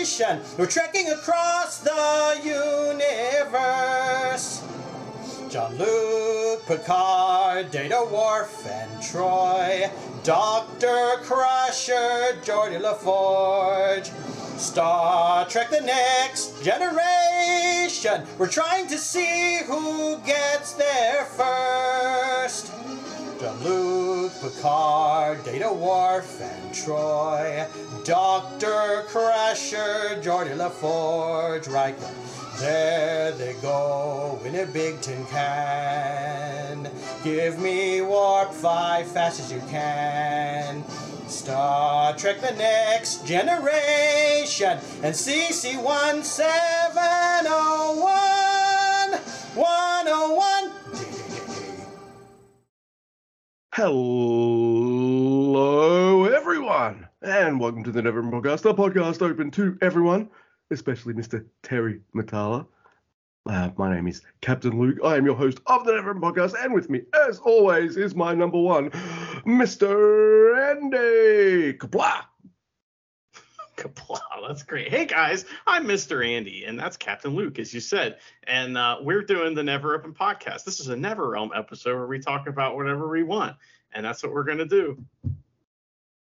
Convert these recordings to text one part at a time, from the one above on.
We're trekking across the universe. Jean-Luc, Picard, Data Worf, and Troi. Dr. Crusher, Geordi LaForge. Star Trek The Next Generation. We're trying to see who gets there first. Jean-Luc, Picard, Data Worf, and Troi. Dr. Crusher, Geordi LaForge, Riker. There they go in a big tin can. Give me warp five fast as you can. Star Trek The Next Generation and CC 1701 Hello, everyone, and welcome to the Never Podcast, a podcast open to everyone, especially Mr. Terry Matalas. Uh, my name is Captain Luke. I am your host of the Never Podcast, and with me, as always, is my number one, Mr. Andy Kapla. That's great. Hey guys, I'm Mr. Andy, and that's Captain Luke, as you said. And uh, we're doing the Never Open podcast. This is a Never Realm episode where we talk about whatever we want, and that's what we're gonna do.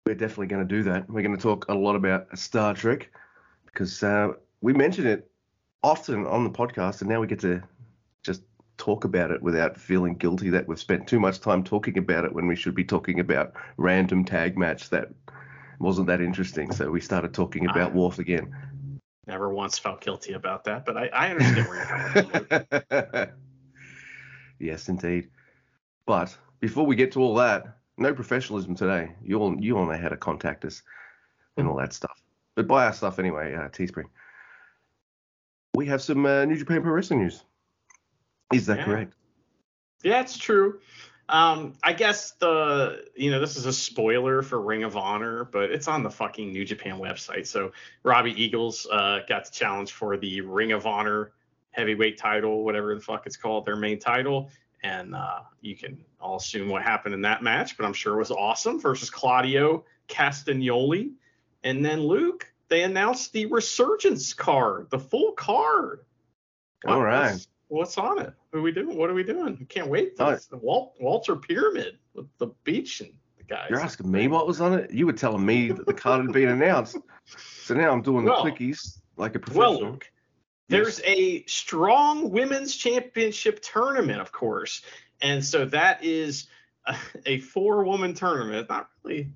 We're definitely going to do that. We're going to talk a lot about Star Trek because uh, we mention it often on the podcast, and now we get to just talk about it without feeling guilty that we've spent too much time talking about it when we should be talking about random tag match that wasn't that interesting. So we started talking about Ah. Worf again. Never once felt guilty about that, but I, I understand where you're with it. yes, indeed. But before we get to all that, no professionalism today. You all you all know how to contact us and all that stuff. But buy our stuff anyway, uh, Teespring. We have some uh, New Japan Pro Wrestling news. Is that Yeah. correct? Yeah, it's true. Um, I guess the you know this is a spoiler for Ring of Honor, but it's on the fucking New Japan website. So Robbie Eagles uh, got the challenge for the Ring of Honor heavyweight title, whatever the fuck it's called, their main title, and uh, you can all assume what happened in that match, but I'm sure it was awesome versus Claudio Castagnoli, and then Luke. They announced the Resurgence card, the full card. All What- right. what's- What's on it? What are we doing? What are we doing? I can't wait. Oh. It's the Wal- Walter Pyramid with the beach and the guys. You're asking me what was on it? You were telling me that the card had been announced. So now I'm doing the Well- clickies like a Well, professional. Luke, there's a strong women's championship tournament, of course, and so that is a, a four-woman tournament. Not really,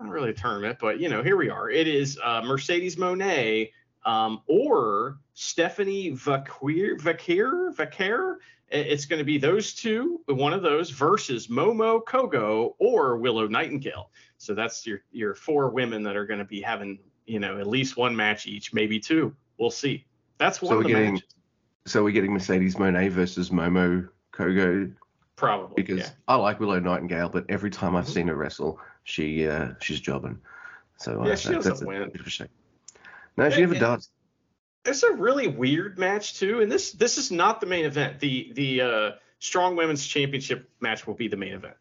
not really a tournament, but you know, here we are. It is uh, Mercedes Moné um, or Stephanie Vaquer, Vaquer, Vaquer. It's going to be those two, one of those versus Momo Kohgo or Willow Nightingale. So that's your your four women that are going to be having, you know, at least one match each, maybe two. We'll see. That's one So of we're the getting- matches. So we're getting Mercedes Moné versus Momo Kohgo Probably. because yeah. I like Willow Nightingale, but every time I've seen her wrestle, she uh, she's jobbing. So Yeah, uh, she that- doesn't that's a win. bit of a shame. No, she never does. It's a really weird match too, and this this is not the main event. The the uh, Strong Women's Championship match will be the main event,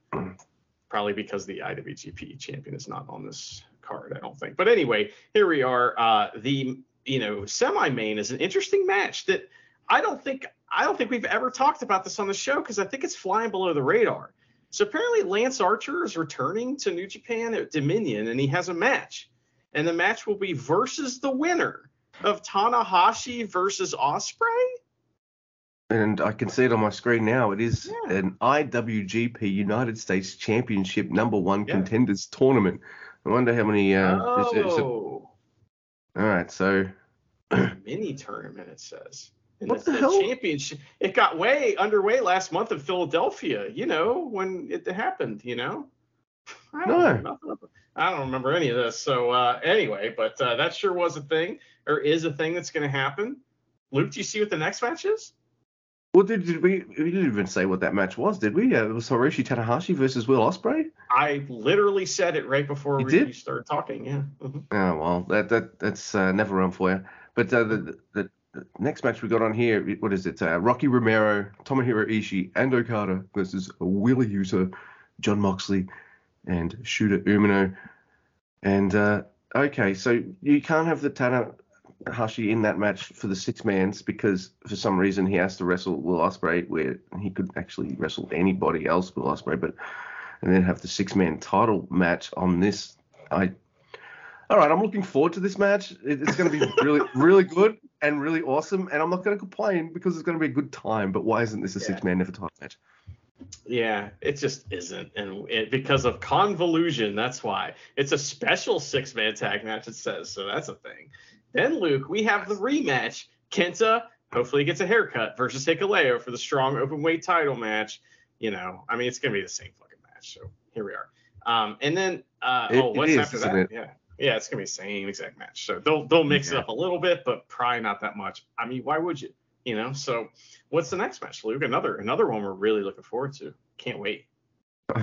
probably because the IWGP champion is not on this card. I don't think. But anyway, here we are. Uh, the you know semi-main is an interesting match that I don't think I don't think we've ever talked about this on the show because I think it's flying below the radar. So apparently Lance Archer is returning to New Japan at Dominion, and he has a match, and the match will be versus the winner of Tanahashi versus Ospreay. And I can see it on my screen now. It is Yeah. an IWGP United States Championship number one Yeah. contenders tournament. I wonder how many. Uh, is it- is it- oh, all right, so mini tournament it says. And What it's the hell? Championship. It got way underway last month in Philadelphia. You know when it happened. You know. I don't No. know nothing about- I don't remember any of this. So uh, anyway, but uh, that sure was a thing, or is a thing that's going to happen. Luke, do you see what the next match is? Well, did, did we? We didn't even say what that match was, did we? Uh, it was Hiroshi Tanahashi versus Will Ospreay. I literally said it right before You we did? started talking. Yeah. Mhm. Oh well, that that that's uh, never run for you. But uh, the, the the next match we got on here, what is it? Uh, Rocky Romero, Tomohiro Ishii, and Okada versus Willie Uso, Jon Moxley, and Shota Umino. And uh, okay, so you can't have the Tanahashi in that match for the six mans because for some reason he has to wrestle Will Ospreay, where he could actually wrestle anybody else, Will Ospreay, but and then have the six man title match on this. I all right, I'm looking forward to this match. It's going to be really, really good and really awesome, and I'm not going to complain because it's going to be a good time. But why isn't this a Yeah. six man never title match? Yeah, it just isn't, and it, because of convolution, that's why it's a special six-man tag match. It says so. That's a thing. Then Luke, we have the rematch. Kenta hopefully gets a haircut versus Hikuleo for the strong open weight title match. You know, I mean, it's gonna be the same fucking match. So here we are. Um, and then uh, It- oh, what's is, after that? it? Yeah, yeah, it's gonna be the same exact match. So they'll they'll mix it up a little bit, but probably not that much. I mean, why would you? You know, so what's the next match, Luke? Another another one we're really looking forward to. Can't wait.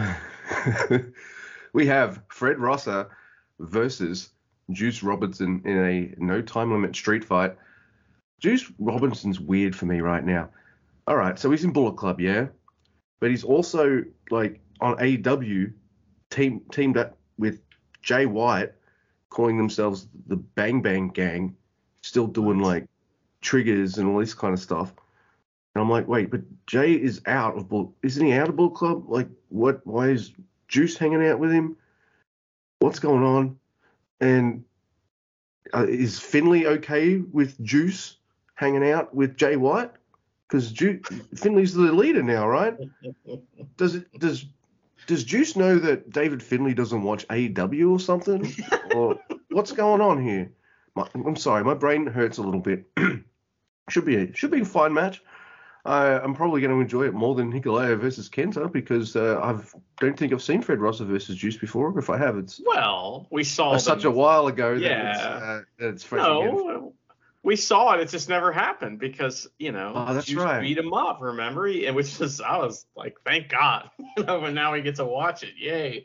we have Fred Rosser versus Juice Robinson in a no time limit street fight. Juice Robinson's weird for me right now. All right, so he's in Bullet Club, yeah, but he's also like on AEW team teamed up with Jay White, calling themselves the Bang Bang Gang, still doing like triggers and all this kind of stuff. And I'm like, wait, but Jay is out of Bull. Isn't he out of Bull Club? Like, what? Why is Juice hanging out with him? What's going on? And uh, is Finlay okay with Juice hanging out with Jay White? Because Ju- Finlay's the leader now, right? Does it? Does does Juice know that David Finlay doesn't watch AEW or something? or what's going on here? My, I'm sorry, my brain hurts a little bit. should be a, should be a fine match. Uh, I'm probably going to enjoy it more than Hikuleo versus Kenta because uh, I don't think I've seen Fred Rosser versus Juice before. If I have, it's Well, we saw uh, such a while ago that it's, Yeah. uh, that it's fresh again. No, we saw it. It just never happened because you know Oh, that's Juice right. beat him up. Remember, and which was I was like, thank God, you know. But now we get to watch it. Yay!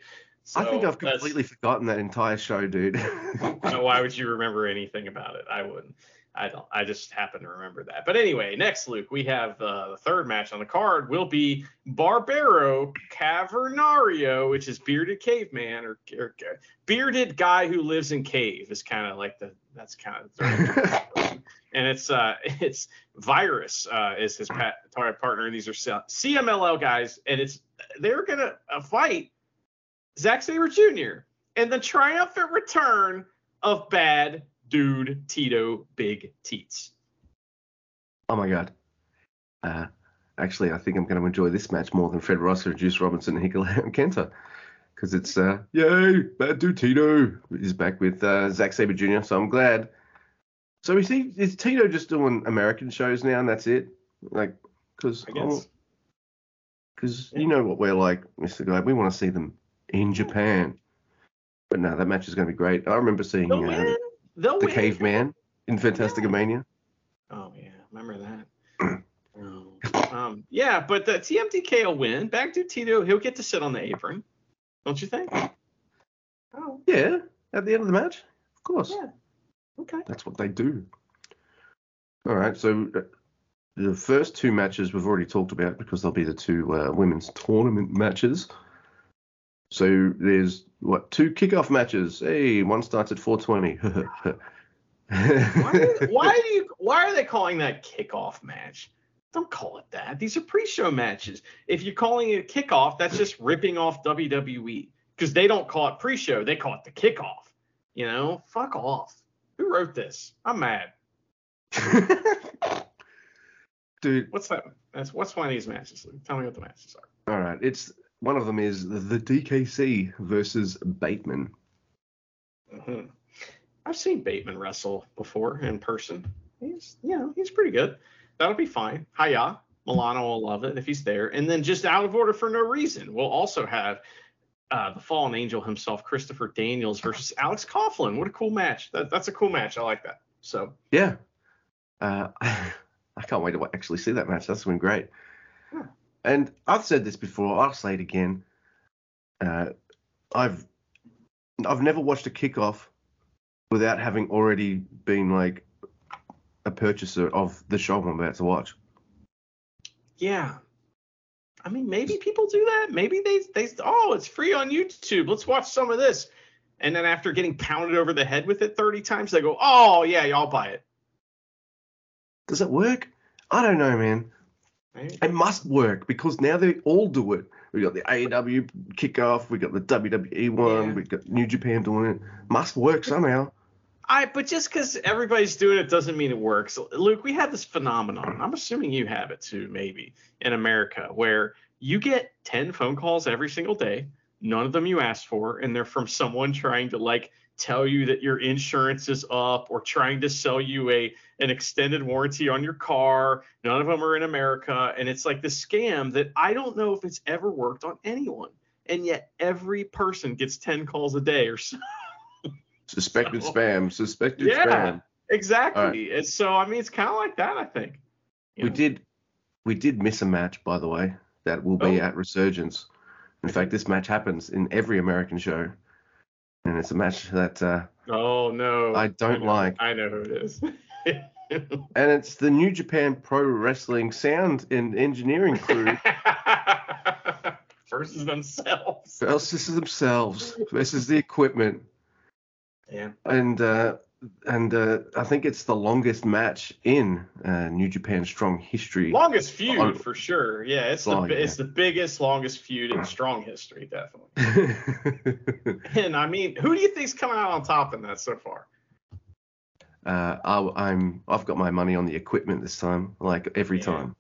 I think I've completely forgotten that entire show, dude. Why would you remember anything about it? I wouldn't. I don't. I just happen to remember that. But anyway, next, Luke, we have uh, the third match on the card. Will be Barbaro Cavernario, which is bearded caveman or, or bearded guy who lives in cave. Is kind of like the. That's kind of. and it's uh it's virus uh is his pat, partner and these are cmll guys and it's they're gonna uh, fight Zack Sabre Jr. and the triumphant return of bad dude Tito Big Teats. oh my god. Uh, actually, I think I'm going to enjoy this match more than Fred Rosser, Juice Robinson, and and Kenta. Because it's, uh, yay, bad dude Tito is back with uh, Zack Sabre Jr., so I'm glad. So is, he, is Tito just doing American shows now and that's it? Like, because I guess. because you know what we're like, Mr. Guy. We want to see them in Japan. But no, that match is going to be great. I remember seeing They'll uh. They'll the win. caveman in Fantastic Mania. Oh yeah, remember that. Um, yeah, but the TMDK will win. Back to Tito, he'll get to sit on the apron. Don't you think? Oh, Yeah, at the end of the match, of course. Yeah. okay. That's what they do. All right, so uh, the first two matches we've already talked about because they'll be the two uh, women's tournament matches. So there's what two kickoff matches. Hey, one starts at 4:20. Why, why do you? Why are they calling that kickoff match? Don't call it that. These are pre-show matches. If you're calling it a kickoff, that's just ripping off WWE because they don't call it pre-show. They call it the kickoff. You know, fuck off. Who wrote this? I'm mad. Dude, What's that? That's what's one of these matches? Luke? Tell me what the matches are. all right, it's one of them is the DKC versus Bateman. Mhm. I've seen Bateman wrestle before in person. He's, you know, he's pretty good. That'll be fine. Hiya. Milano will love it if he's there. And then just out of order for no reason, we'll also have uh, the fallen angel himself, Christopher Daniels versus Alex Coughlin. What a cool match. That, that's a cool match. I like that. So Yeah. Uh, I can't wait to actually see that match. That's been great. Hmm. And I've said this before. I'll say it again. Uh, I've I've never watched a kickoff without having already been like a purchaser of the show I'm about to watch. Yeah. I mean, maybe people do that. Maybe they they oh, it's free on YouTube. Let's watch some of this. And then after getting pounded over the head with it 30 times, they go, "Oh yeah, y'all buy it." Does it work? I don't know, man. Maybe. It must work because now they all do it. We got the AEW kickoff, we got the WWE one, Yeah. we got New Japan doing it. Must work somehow. I but just because everybody's doing it doesn't mean it works. Luke, we have this phenomenon. I'm assuming you have it too, maybe in America, where you get 10 phone calls every single day. None of them you asked for, and they're from someone trying to like tell you that your insurance is up or trying to sell you a an extended warranty on your car. None of them are in America, and it's like the scam that I don't know if it's ever worked on anyone. And yet every person gets 10 calls a day or so. Suspected So- spam, suspected Yeah. spam. Exactly. And so I mean it's kind of like that, I think. You We know? did we did miss a match, by the way, that will be Oh. at Resurgence. In fact, this match happens in every American show. And it's a match that uh, Oh no. I don't know- like. I know who it is. and it's the New Japan Pro Wrestling sound and engineering crew Versus themselves. versus themselves versus the equipment. Yeah. and uh, and uh, I think it's the longest match in uh, New Japan Strong history. Longest feud Oh. for sure. Yeah, it's the Long, bi- yeah. it's the biggest, longest feud in strong history, definitely. And I mean, who do you think's coming out on top in that so far? uh, I, I'm I've got my money on the equipment this time, like every Yeah. time.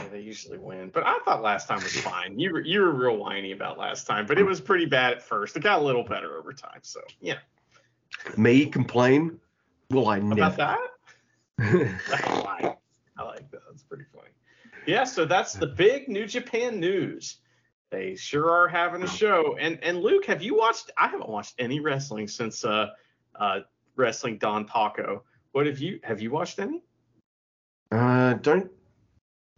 Yeah, they usually win, but I thought last time was fine. You were you were real whiny about last time, but it was pretty bad at first. It got a little better over time. So yeah, Me complain? Well, I about that. I like, I like that. That's pretty funny. Yeah, so that's the big New Japan news. They sure are having a show. And and Luke, have you watched? I haven't watched any wrestling since uh uh wrestling Dontaku. What have you have you watched any? uh, don't.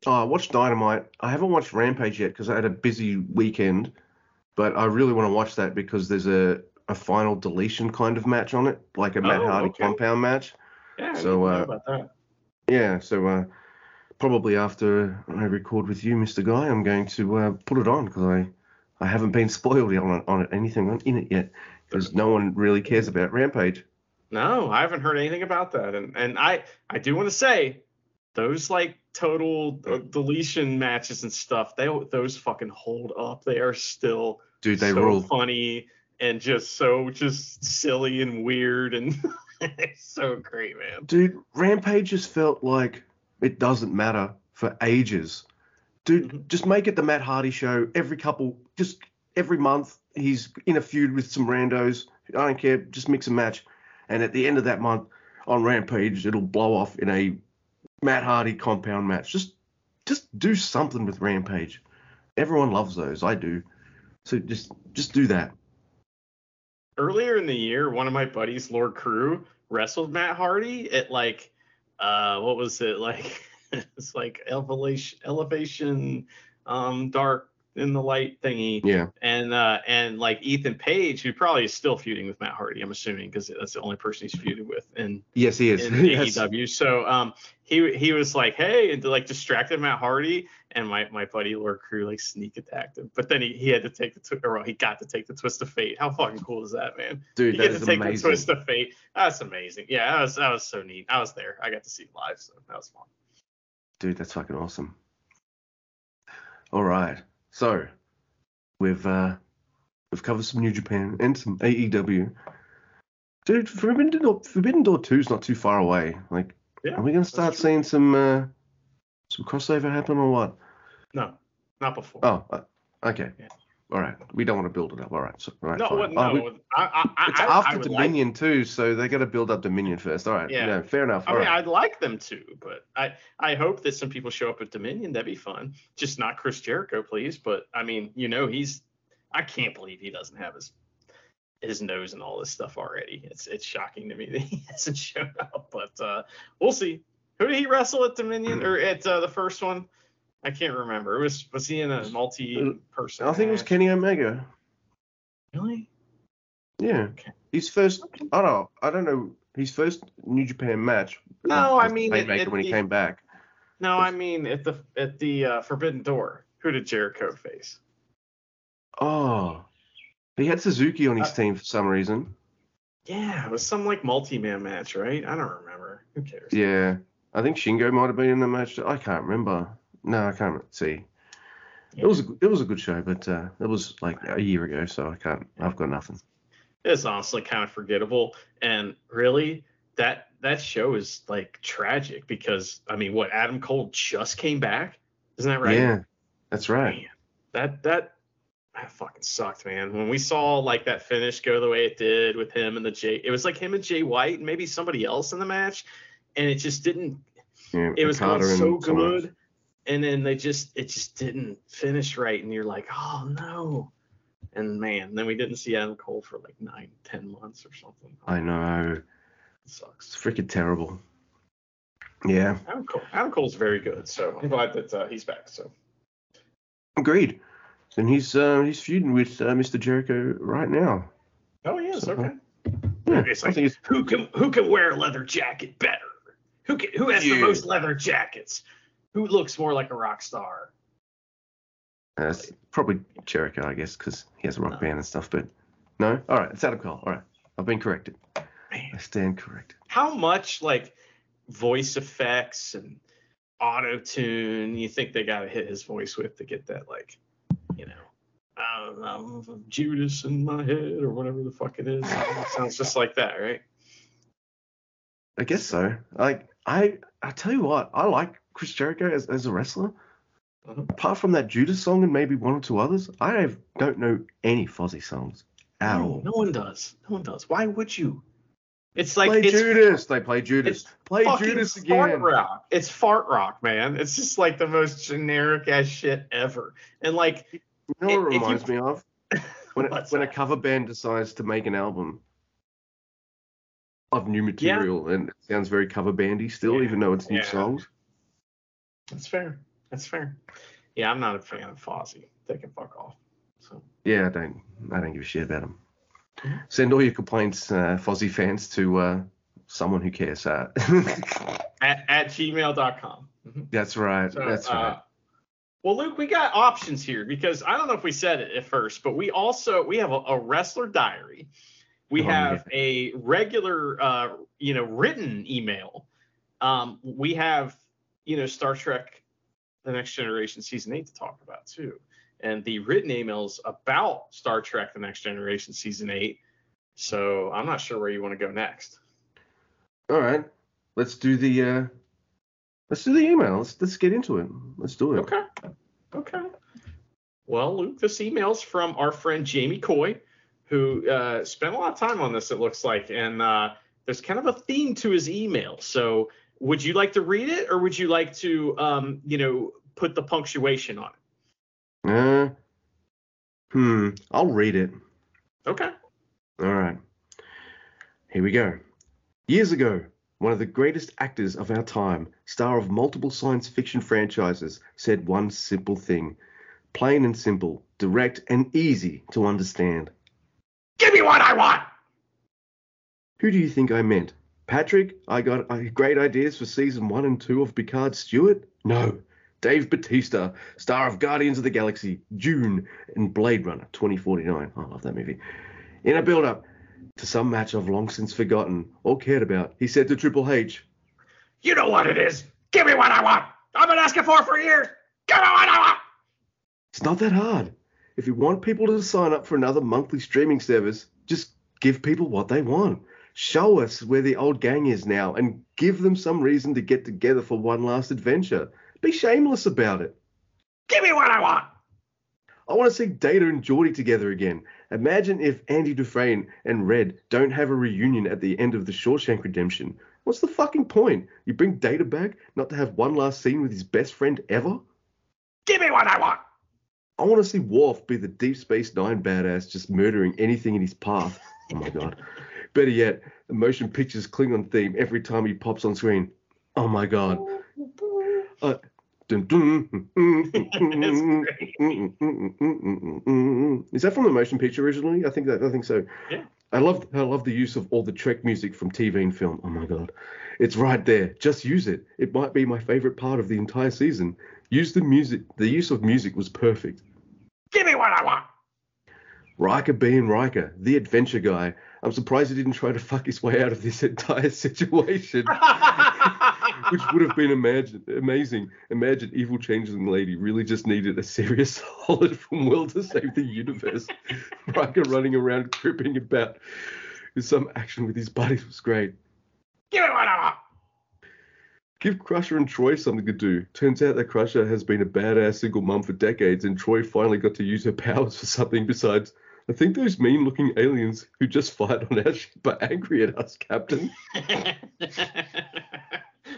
Oh, I watched Dynamite. I haven't watched Rampage yet because I had a busy weekend, but I really want to watch that because there's a a final deletion kind of match on it, like a Matt Oh, Hardy okay. compound match. Yeah, So, uh, about that. Yeah, so uh, probably after I record with you, Mr. Guy, I'm going to uh, put it on because I, I haven't been spoiled on it, on it anything on, in it yet because no one really cares about Rampage. No, I haven't heard anything about that. And and I I do want to say those like total uh, deletion matches and stuff, they those fucking hold up. They are still Dude, they so rule. funny and just so just silly and weird and it's so great, man. Dude, Rampage just felt like it doesn't matter for ages. Dude, Mhm. just make it the Matt Hardy show every couple, just every month. He's in a feud with some randos. I don't care. Just mix and match. And at the end of that month on Rampage, it'll blow off in a Matt Hardy compound match. Just, just do something with Rampage. Everyone loves those. I do. So just, just do that. Earlier in the year, one of my buddies, Lord Crewe, wrestled Matt Hardy at like uh what was it like it's like elevation elevation um dark in the light thingy Yeah. and uh and like Ethan Page, who probably is still feuding with Matt Hardy, I'm assuming, because that's the only person he's feuded with in Yes, he is. in Yes. AEW. So um he he was like, hey, and like distracted Matt Hardy, and my my buddy Lord Crewe like sneak attacked him, but then he, he had to take the tw- or well, he got to take the twist of fate. How fucking cool is that, man? Dude, you get to take amazing. the twist of fate. That's amazing. Yeah, that was that was so neat. I was there. I got to see it live, so that was fun. Dude, that's fucking awesome. All right. So we've uh we've covered some New Japan and some AEW. Dude, Forbidden Door, Forbidden Door 2 is not too far away. Like, Yeah, are we gonna start seeing some uh some crossover happen or what? No, not before. Oh, uh, okay. Yeah. All right. We don't want to build it up. All right. So, all right. no, what- Oh, no. we- I, I, I, it's I, after I would like Dominion too, so they got to build up Dominion first. All right. Yeah. Fair enough. I All mean, right. I'd like them to, but I I hope that some people show up at Dominion. That'd be fun. Just not Chris Jericho, please. But I mean, you know, he's I can't believe he doesn't have his his nose and all this stuff already. It's it's shocking to me that he hasn't shown up, but uh, we'll see. Who did he wrestle at Dominion or at uh, the first one? I can't remember. It was was he in a multi-person? I think it was? Kenny Omega. Really? Yeah. Okay. His first. I don't know. I don't know. His first New Japan match. No, I mean, it- it- when he it- came back. No, I mean at the at the uh, Forbidden Door. Who did Jericho face? Oh. He had Suzuki on his Uh, team for some reason. Yeah, it was some like multi-man match, right? I don't remember. Who cares? Yeah. I think Shingo might have been in the match. I can't remember. No, I can't see. It was a, it was a good show, but uh, it was like a year ago, so I can't. I've got nothing. It's honestly kind of forgettable, and really that that show is like tragic because I mean, what Adam Cole just came back, isn't that right? Yeah, that's right. Man, that that that fucking sucked, man. When we saw like that finish go the way it did with him and the Jay, it was like him and Jay White and maybe somebody else in the match, and it just didn't. Yeah, It was going so good, and then they just it just didn't finish right, and you're like, oh no. And man, then we didn't see Adam Cole for like nine, ten months or something. I know. It It's sucks. freaking terrible. Yeah, Adam Cole, Adam Cole's very good, so I'm glad that uh, he's back. So agreed. And he's uh, he's feuding with uh, Mr. Jericho right now. oh yes, So, okay. Yeah, It's I think it's who can who can wear a leather jacket better? Who can who has the most leather jackets? Who looks more like a rock star? Uh, it's probably Jericho, I guess, because he has a rock No. band and stuff. But no, all right, it's Adam Cole. All right, I've been corrected. Man, I stand corrected. how much like voice effects and auto tune you think they got to hit his voice with to get that like, you know, I don't know, Judas in my head or whatever the fuck it is. It sounds just like that, right? I guess so. Like I, I tell you what, I like Chris Jericho as, as a wrestler. Mhm. Apart from that Judas song and maybe one or two others, I have, don't know any Fozzy songs at no, all. no one does. No one does. Why would you? It's like play it's Judas. They play Judas. Play Judas fart rock. It's fart rock, man. It's just like the most generic ass shit ever. And like, You know what it you- reminds me of? When, What's when a cover band decides to make an album of new material and it sounds very cover bandy still, Yeah, even though it's new yeah. songs. That's fair. That's fair. Yeah, I'm not a fan of Fozzy. They can fuck off. So Yeah, I don't, I don't give a shit about them. Mhm. Send all your complaints, uh, Fozzy fans, to uh, someone who cares. Uh, at, at gmail.com. Mhm. that's right. So, that's right. uh, well, Luke, we got options here because I don't know if we said it at first, but we also we have a, a wrestler diary. We Oh, have a regular, uh, you know, written email. Um, we have, you know, Star Trek: The Next Generation season eight to talk about too, and the written emails about Star Trek: The Next Generation season eight. So I'm not sure where you want to go next. All right, let's do the uh, let's do the email. Let's let's get into it. Let's do it. Okay. Okay. Well, Luke, this email's from our friend Jamie Coy, who uh, spent a lot of time on this, it looks like. And uh, there's kind of a theme to his email. So would you like to read it or would you like to, um, you know, put the punctuation on it? Uh, hmm. I'll read it. Okay. All right. Here we go. Years ago, one of the greatest actors of our time, star of multiple science fiction franchises, said one simple thing plain and simple, direct and easy to understand. Give me what I want. Who do you think I meant? Patrick, I got uh, great ideas for season one and two of Picard Stewart? No. Dave Batista, star of Guardians of the Galaxy, Dune, and Blade Runner 2049. I love that movie. In a build up to some match I've long since forgotten or cared about, he said to Triple H, You know what it is. Give me what I want. I've been asking for it for years. Give me what I want. It's not that hard. If you want people to sign up for another monthly streaming service, just give people what they want. Show us where the old gang is now and give them some reason to get together for one last adventure. Be shameless about it. Give me what I want. I want to see Data and Geordi together again. Imagine if Andy Dufresne and Red don't have a reunion at the end of the Shawshank Redemption. What's the fucking point? You bring Data back not to have one last scene with his best friend ever? Give me what I want. I want to see Worf be the Deep Space Nine badass just murdering anything in his path. Oh my god. Better yet, the motion pictures Klingon theme every time he pops on screen. Oh my god. Uh, Is that from the motion picture originally? I think that I think so. Yeah. I love I love the use of all the Trek music from TV and film. Oh my god. It's right there. Just use it. It might be my favorite part of the entire season. Use the music. The use of music was perfect. Give me what I want. Riker being Riker, the adventure guy. I'm surprised he didn't try to fuck his way out of this entire situation, which would have been imagine, amazing. Imagine evil changeling lady really just needed a serious solid from Will to save the universe. Riker running around cripping about with some action with his buddies was great. Give me what I. Give Crusher and Troi something to do. Turns out that Crusher has been a badass single mum for decades, and Troi finally got to use her powers for something besides. I think those mean looking aliens who just fired on our ship are angry at us, Captain.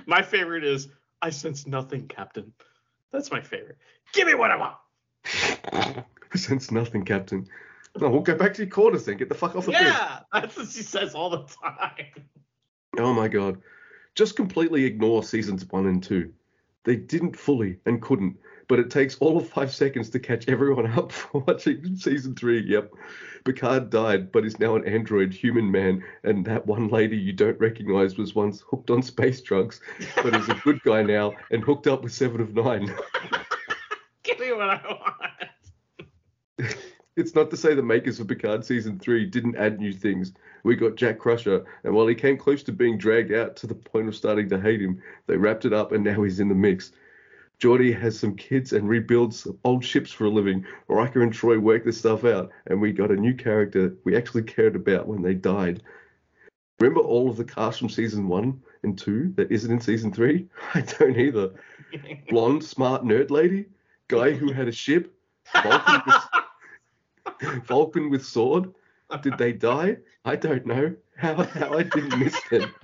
my favorite is I sense nothing, Captain. That's my favorite. Give me what I want. I sense nothing, Captain. No, we'll go back to your quarters then. Get the fuck off the bed. Yeah, that's what she says all the time. Oh my god. Just completely ignore seasons one and two. They didn't fully and couldn't, but it takes all of five seconds to catch everyone up for watching season three. Yep. Picard died, but is now an android human man, and that one lady you don't recognize was once hooked on space drugs, but is a good guy now and hooked up with Seven of Nine. Give me what I want. It's not to say the makers of Picard season three didn't add new things. We got Jack Crusher, and while he came close to being dragged out to the point of starting to hate him, they wrapped it up, and now he's in the mix. Geordi has some kids and rebuilds old ships for a living. Riker and Troi work this stuff out, and we got a new character we actually cared about when they died. Remember all of the cast from season one and two that isn't in season three? I don't either. Blonde, smart nerd lady, guy who had a ship, Vulcan with, Vulcan with sword. Did they die? I don't know. How how I didn't miss them.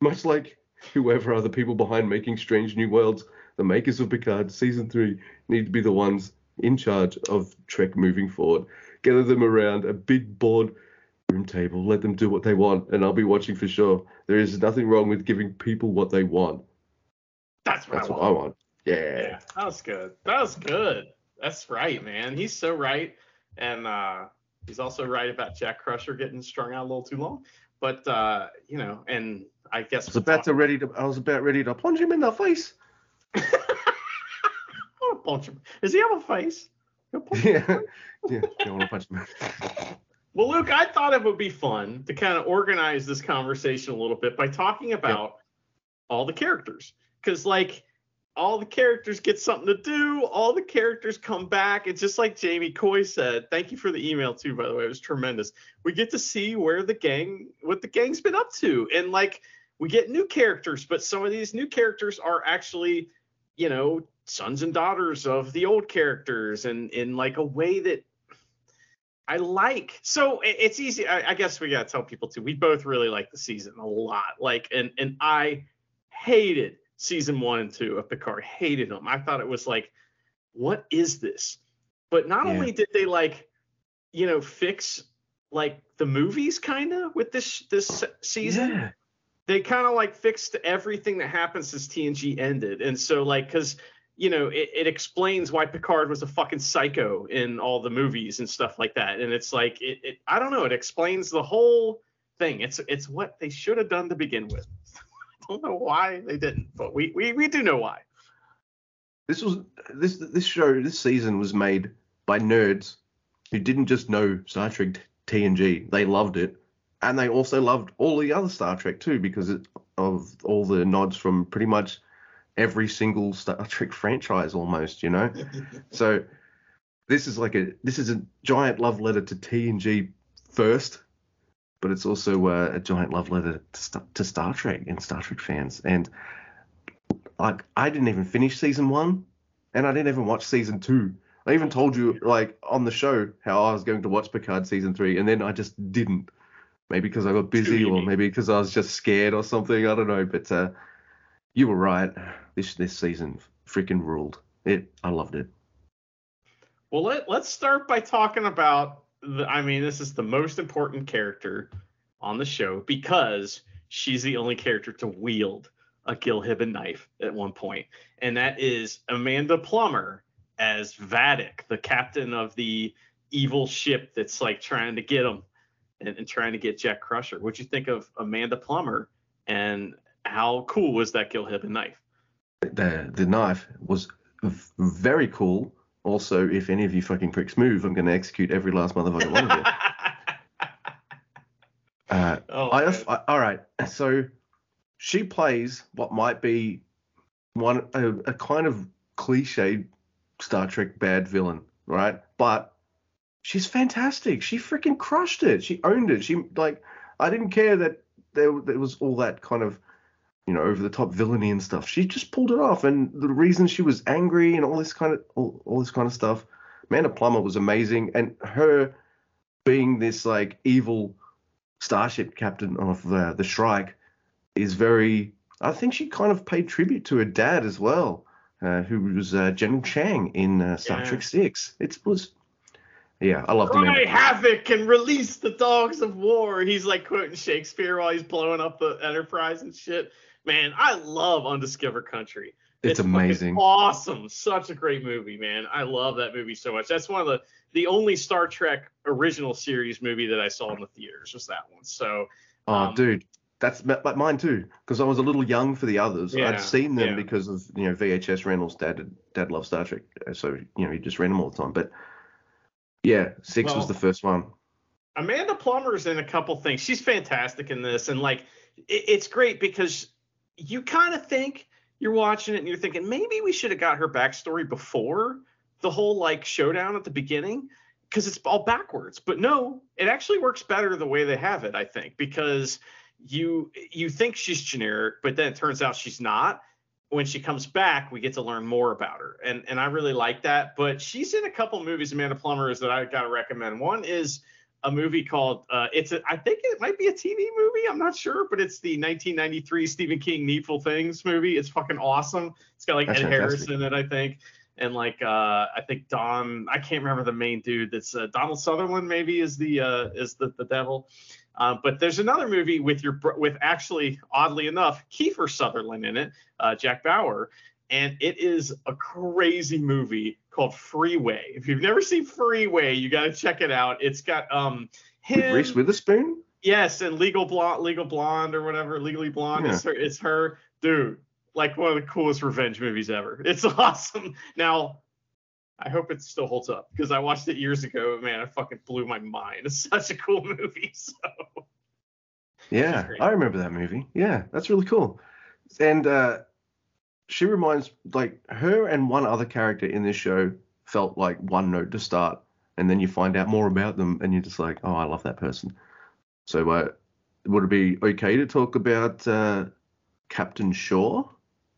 Much like whoever are the people behind making Strange New Worlds, the makers of Picard season three need to be the ones in charge of Trek moving forward. Gather them around a big board room table, let them do what they want, and I'll be watching for sure. There is nothing wrong with giving people what they want. That's what That's I what want. I want. Yeah. Yeah, that was good. That was good. That's right, man. He's so right. And uh, he's also right about Jack Crusher getting strung out a little too long. But uh, you know, and I guess I was about to ready to I was about ready to punch him in the face. I wanna punch him. Does he have a face? Yeah. Yeah. I want to punch him. Well, Luke, I thought it would be fun to kind of organize this conversation a little bit by talking about all the characters. Because, like, all the characters get something to do, all the characters come back. It's just like Jamie Coy said. Thank you for the email, too, by the way. It was tremendous. We get to see where the gang, what the gang's been up to. And, like, we get new characters, but some of these new characters are actually, you know, sons and daughters of the old characters and in like a way that I like. So it's easy. I, I guess we gotta tell people too. We both really like the season a lot. Like, and and I hated season one and two of Picard. Hated them. I thought it was like, what is this? But not Yeah. only did they like, you know, fix like the movies kind of with this this season Yeah. They kind of like fixed everything that happened since TNG ended. And so like because you know it, it explains why Picard was a fucking psycho in all the movies and stuff like that. And it's like it, it I don't know, it explains the whole thing. It's it's what they should have done to begin with. I don't know why they didn't, but we we, we do know why. This was this this show this season was made by nerds who didn't just know Star Trek TNG. They loved it, and they also loved all the other Star Trek too because of all the nods from pretty much every single Star Trek franchise almost. You know, so this is like a this is a giant love letter to TNG first, but it's also uh, a giant love letter to, Star- to Star Trek and Star Trek fans. And like, I didn't even finish season one, and I didn't even watch season two. I even told you like on the show how I was going to watch Picard season three, and then I just didn't. Maybe because I got busy, or maybe because I was just scared or something. I don't know, but uh, you were right. This this season freaking ruled. It. I loved it. Well, let, let's start by talking about the, I mean, this is the most important character on the show because she's the only character to wield a Gil Hibben knife at one point, and that is Amanda Plummer as Vadic, the captain of the evil ship that's like trying to get him and, and trying to get Jack Crusher. What'd you think of Amanda Plummer and how cool was that Gil Hibben knife? The the knife was very cool. Also, if any of you fucking pricks move, I'm going to execute every last motherfucker one of you. Uh, oh, I. I, all right. So she plays what might be one a, a kind of cliched Star Trek bad villain, right? But she's fantastic. She freaking crushed it. She owned it. She like I didn't care that there, there was all that kind of you know over the top villainy and stuff. She just pulled it off, and the reason she was angry and all this kind of all, all this kind of stuff. Amanda Plummer was amazing, and her being this like evil starship captain of the the Shrike is very. I think she kind of paid tribute to her dad as well, uh, who was uh, General Chang in uh, Star Yeah. Trek Six. It was, yeah, I loved Cry Amanda. havoc and release the dogs of war. He's like quoting Shakespeare while he's blowing up the Enterprise and shit. Man, I love Undiscovered Country. It's fucking amazing. Awesome. Such a great movie, man. I love that movie so much. That's one of the the only Star Trek original series movie that I saw in the theaters was that one. So Oh, Um, dude, that's like mine too. Because I was a little young for the others. Yeah, I'd seen them yeah. because of you know VHS rentals. Dad, dad loved Star Trek, uh, so you know he just ran them all the time. But yeah, six Well, was the first one. Amanda Plummer's in a couple things. She's fantastic in this, and like it, it's great because you kind of think you're watching it and you're thinking maybe we should have got her backstory before the whole like showdown at the beginning because it's all backwards. But no, it actually works better the way they have it. I think because you you think she's generic, but then it turns out she's not. When she comes back, we get to learn more about her, and and I really like that. But she's in a couple movies. Amanda Plummer is that I gotta recommend. One is a movie called uh, it's a, I think it might be a TV movie. I'm not sure, but it's the 1993 Stephen King Needful Things movie. It's fucking awesome. It's got like That's Ed Harris in it, I think, and like uh, I think Don. I can't remember the main dude. That's uh, Donald Sutherland. Maybe is the uh, is the the devil. Uh, but there's another movie with your with actually oddly enough Kiefer Sutherland in it, uh, Jack Bauer, and it is a crazy movie called Freeway. If you've never seen Freeway, you got to check it out. It's got um With him, Reese Witherspoon. yes, and Legal Blonde, Legal Blonde or whatever, Legally Blonde. It's her, it's her, dude. Like one of the coolest revenge movies ever. It's awesome. Now, I hope it still holds up because I watched it years ago. Man, it fucking blew my mind. It's such a cool movie. So Yeah. I remember that movie. Yeah, that's really cool. And uh, she reminds like her and one other character in this show felt like one note to start, and then you find out more about them, and you're just like, oh, I love that person. So, uh, would it be okay to talk about uh, Captain Shaw?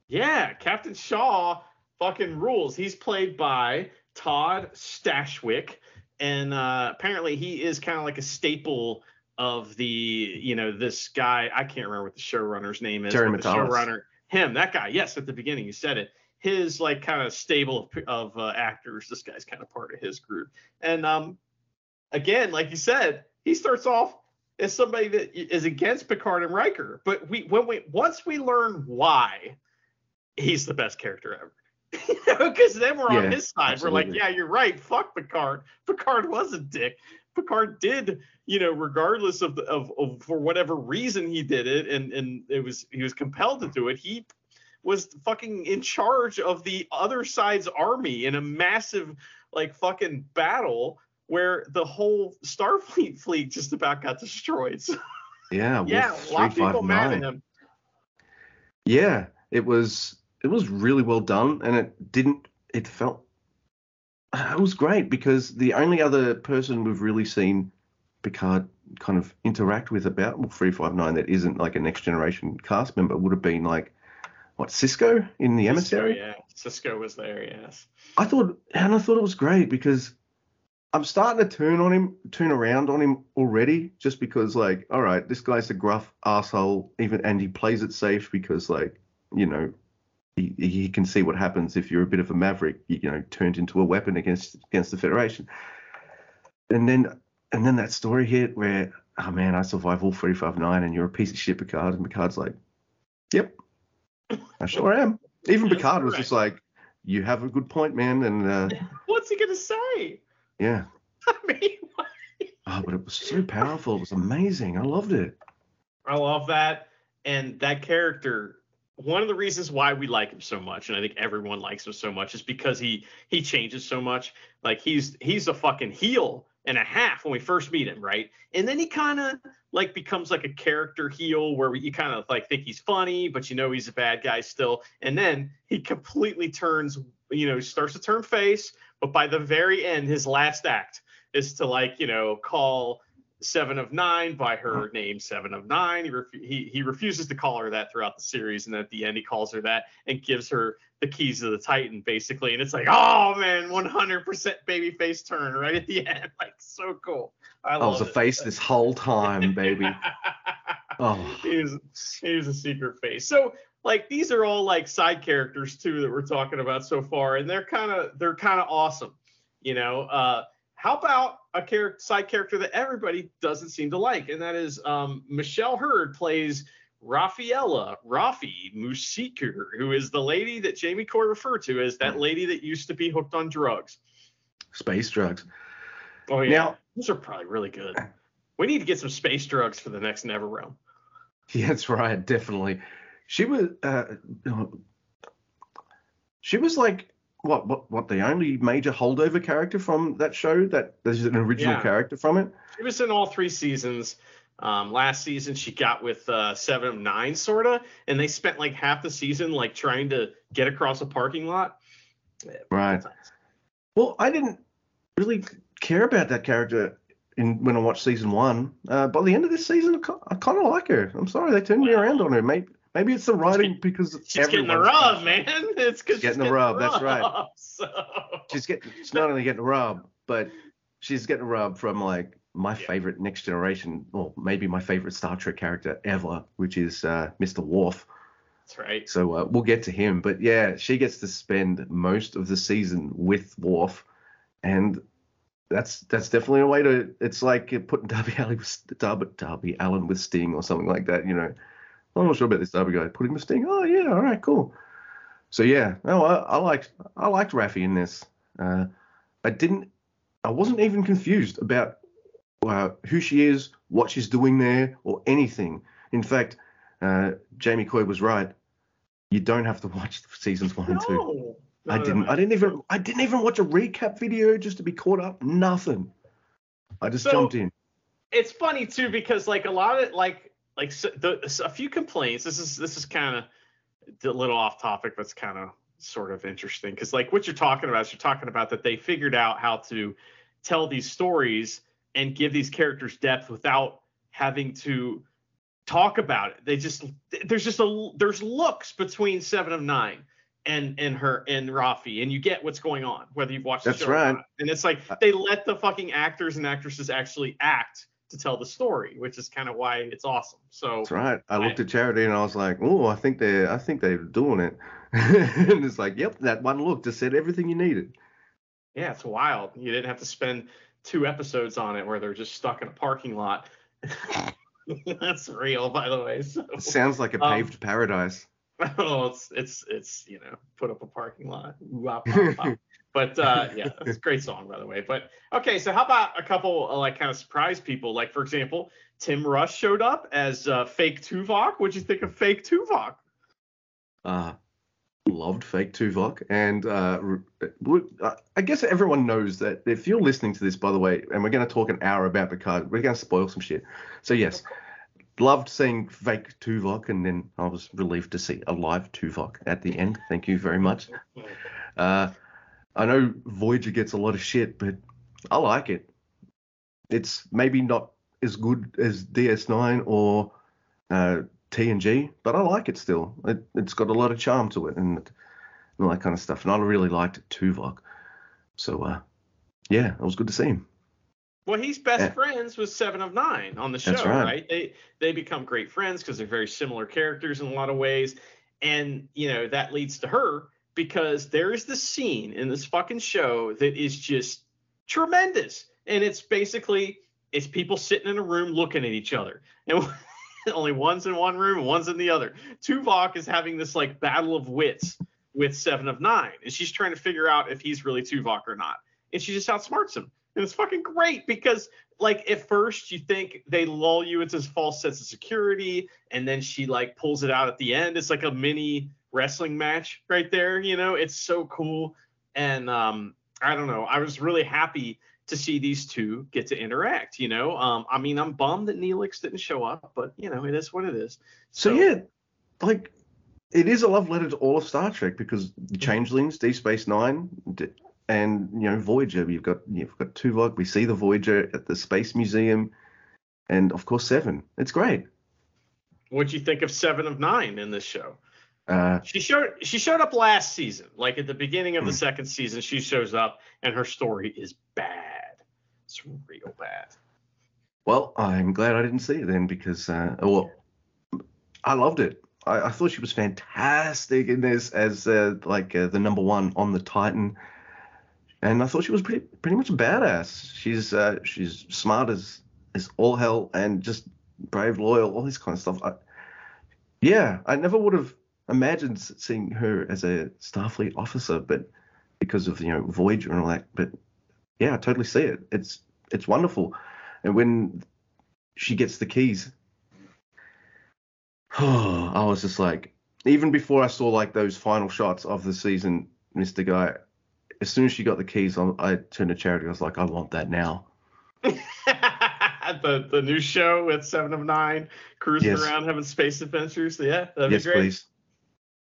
Yeah, Captain Shaw fucking rules. He's played by Todd Stashwick, and uh, apparently he is kind of like a staple of the, you know, this guy. I can't remember what the showrunner's name is. Terry but the showrunner, him, that guy. Yes, at the beginning you said it. His like kind of stable of, of uh, actors. This guy's kind of part of his group. And um, again, like you said, he starts off as somebody that is against Picard and Riker, but we when we once we learn why he's the best character ever. Because then we're on his side. We're like, yeah, you're right. Fuck Picard. Picard was a dick. Picard did, you know, regardless of, the, of of for whatever reason he did it, and and it was he was compelled to do it. He was fucking in charge of the other side's army in a massive like fucking battle where the whole Starfleet fleet just about got destroyed. So, Yeah, yeah, a lot of people mad at him. Yeah, it was it was really well done, and it didn't. It felt it was great because the only other person we've really seen Picard kind of interact with about Wolf 359 that isn't like a next generation cast member would have been like what Sisko in the emissary. Sisko, yeah, Sisko was there. Yes. I thought, and I thought it was great because I'm starting to turn on him, turn around on him already, just because like, all right, this guy's a gruff asshole, even, and he plays it safe because like, you know, he, he can see what happens if you're a bit of a maverick, you know, turned into a weapon against against the Federation. And then and then that story hit where, oh man, I survive all 359 and you're a piece of shit, Picard. And Picard's like, yep, I sure am. Even That's Picard was correct. just like, you have a good point, man. And uh, What's he gonna say? yeah, I mean, what? oh, but it was so powerful. It was amazing. I loved it. I love that. And that character, one of the reasons why we like him so much, and I think everyone likes him so much, is because he he changes so much. Like he's he's a fucking heel and a half when we first meet him, right? And then he kind of like becomes like a character heel where you kind of like think he's funny, but you know he's a bad guy still. And then he completely turns, you know, starts to turn face, but by the very end, his last act is to like, you know, call Seven of Nine by her name Seven of Nine. He, he he refuses to call her that throughout the series, and at the end he calls her that and gives her the keys of the Titan, basically. And it's like, oh man, 100% baby face turn right at the end, like so cool. I, I was a face this whole time, baby. Oh, he was he was a secret face. So like these are all like side characters too that we're talking about so far, and they're kind of they're kind of awesome. You know, uh, how about a character side character that everybody doesn't seem to like, and that is um, Michelle Hurd plays Raffaela Raffi Musiker, who is the lady that Jamie Coy referred to as that lady that used to be hooked on drugs. space drugs. Oh yeah, Now- those are probably really good. We need to get some space drugs for the next Never Realm. Yeah, that's right, definitely. She was, uh, she was like what, what, what the only major holdover character from that show. That there's an original Yeah. character from it. She was in all three seasons. Um, last season she got with uh, Seven of Nine, sorta, and they spent like half the season like trying to get across a parking lot. Right. Well, I didn't really care about that character in when I watched season one. Uh, by the end of this season, I kind of like her. I'm sorry they turned me around on her. Maybe maybe it's the writing because She's getting the rub, man. It's because Getting the rub, that's right. So. She's getting she's not only getting a rub, but she's getting a rub from like my Yeah. favorite Next Generation, or maybe my favorite Star Trek character ever, which is uh, Mr. Worf. That's right. So uh, we'll get to him, but yeah, she gets to spend most of the season with Worf, and that's that's definitely a way to. It's like putting Darby Allin with Darby, Darby Allin with Sting or something like that. You know, I'm not sure about this Darby guy. Put him with Sting. Oh yeah, all right, cool. So yeah, no, I, I liked I liked Raffi in this. Uh, I didn't. I wasn't even confused about uh, who she is, what she's doing there, or anything. In fact, uh, Jamie Coy was right. You don't have to watch seasons one and two. No. I didn't. I didn't even. I didn't even watch a recap video just to be caught up. Nothing. I just So- jumped in. it's funny too because like a lot of like like so, the, a few complaints. This is this is kind of a little off topic, but it's kind of sort of interesting because like what you're talking about is you're talking about that they figured out how to tell these stories and give these characters depth without having to talk about it. They just there's just a there's looks between Seven of Nine and and her and Raffi, and you get what's going on whether you've watched the That's show or right. not. And it's like uh they let the fucking actors and actresses actually act to tell the story, which is kind of why it's awesome. So That's right. I looked at Charity and I was like, oh, I think they're. I think they're doing it. and it's like, yep, that one look just said everything you needed. yeah, it's wild. You didn't have to spend two episodes on it where they're just stuck in a parking lot. That's real, by the way. So Sounds like a Um, paved paradise. oh, it's it's it's you know put up a parking lot. Wop, wop, wop. But uh, yeah, it's a great song by the way. But okay, so how about a couple uh, like kind of surprise people? Like for example, Tim Russ showed up as uh, fake Tuvok. What'd you think of fake Tuvok? uh, loved fake Tuvok, and uh, uh, I guess everyone knows that if you're listening to this, by the way, and we're going to talk an hour about Picard, we're going to spoil some shit. So yes, loved seeing fake Tuvok, and then I was relieved to see a live Tuvok at the end. Thank you very much. Uh, I know Voyager gets a lot of shit, but I like it. It's maybe not as good as DS9 or uh, TNG, but I like it still. It, it's got a lot of charm to it and, and all that kind of stuff. And I really liked Tuvok. So, uh, yeah, it was good to see him. Well, he's best Yeah. friends with Seven of Nine on the show, right. right. They they become great friends because they're very similar characters in a lot of ways, and you know that leads to her because there is this scene in this fucking show that is just tremendous, and it's basically it's people sitting in a room looking at each other, and only one's in one room one's in the other. Tuvok is having this like battle of wits with Seven of Nine, and she's trying to figure out if he's really Tuvok or not, and she just outsmarts him, and it's fucking great because like at first you think they lull you into this false sense of security, and then she like pulls it out at the end. It's like a mini wrestling match right there, you know. It's so cool, and um, I don't know. I was really happy to see these two get to interact. You know, um, I mean, I'm bummed that Neelix didn't show up, but you know, it is what it is. So, yeah, like it is a love letter to all of Star Trek because the Changelings, Deep Space Nine, d- and you know Voyager. You've got you've got Tuvok. We see the Voyager at the Space Museum, and of course Seven. It's great. What'd you think of Seven of Nine in this show? Uh, She showed she showed up last season, like at the beginning of the second season. She shows up, and her story is bad. It's real bad. well, I'm glad I didn't see it then because uh, well, I loved it. I, I thought she was fantastic in this as uh, like uh, the number one on the Titan, and I thought she was pretty pretty much a badass. She's uh, she's smart as as all hell and just brave, loyal, all this kind of stuff. I, yeah, I never would have imagined seeing her as a Starfleet officer, but because of you know Voyager and all that. But yeah, I totally see it. It's it's wonderful, and when she gets the keys, I was just like, even before I saw like those final shots of the season, Mister Guy, as soon as she got the keys, I, I turned to Charity. I was like, I want that now. the the new show with Seven of Nine cruising Yes. around having space adventures. Yeah, that'd yes, be great. please.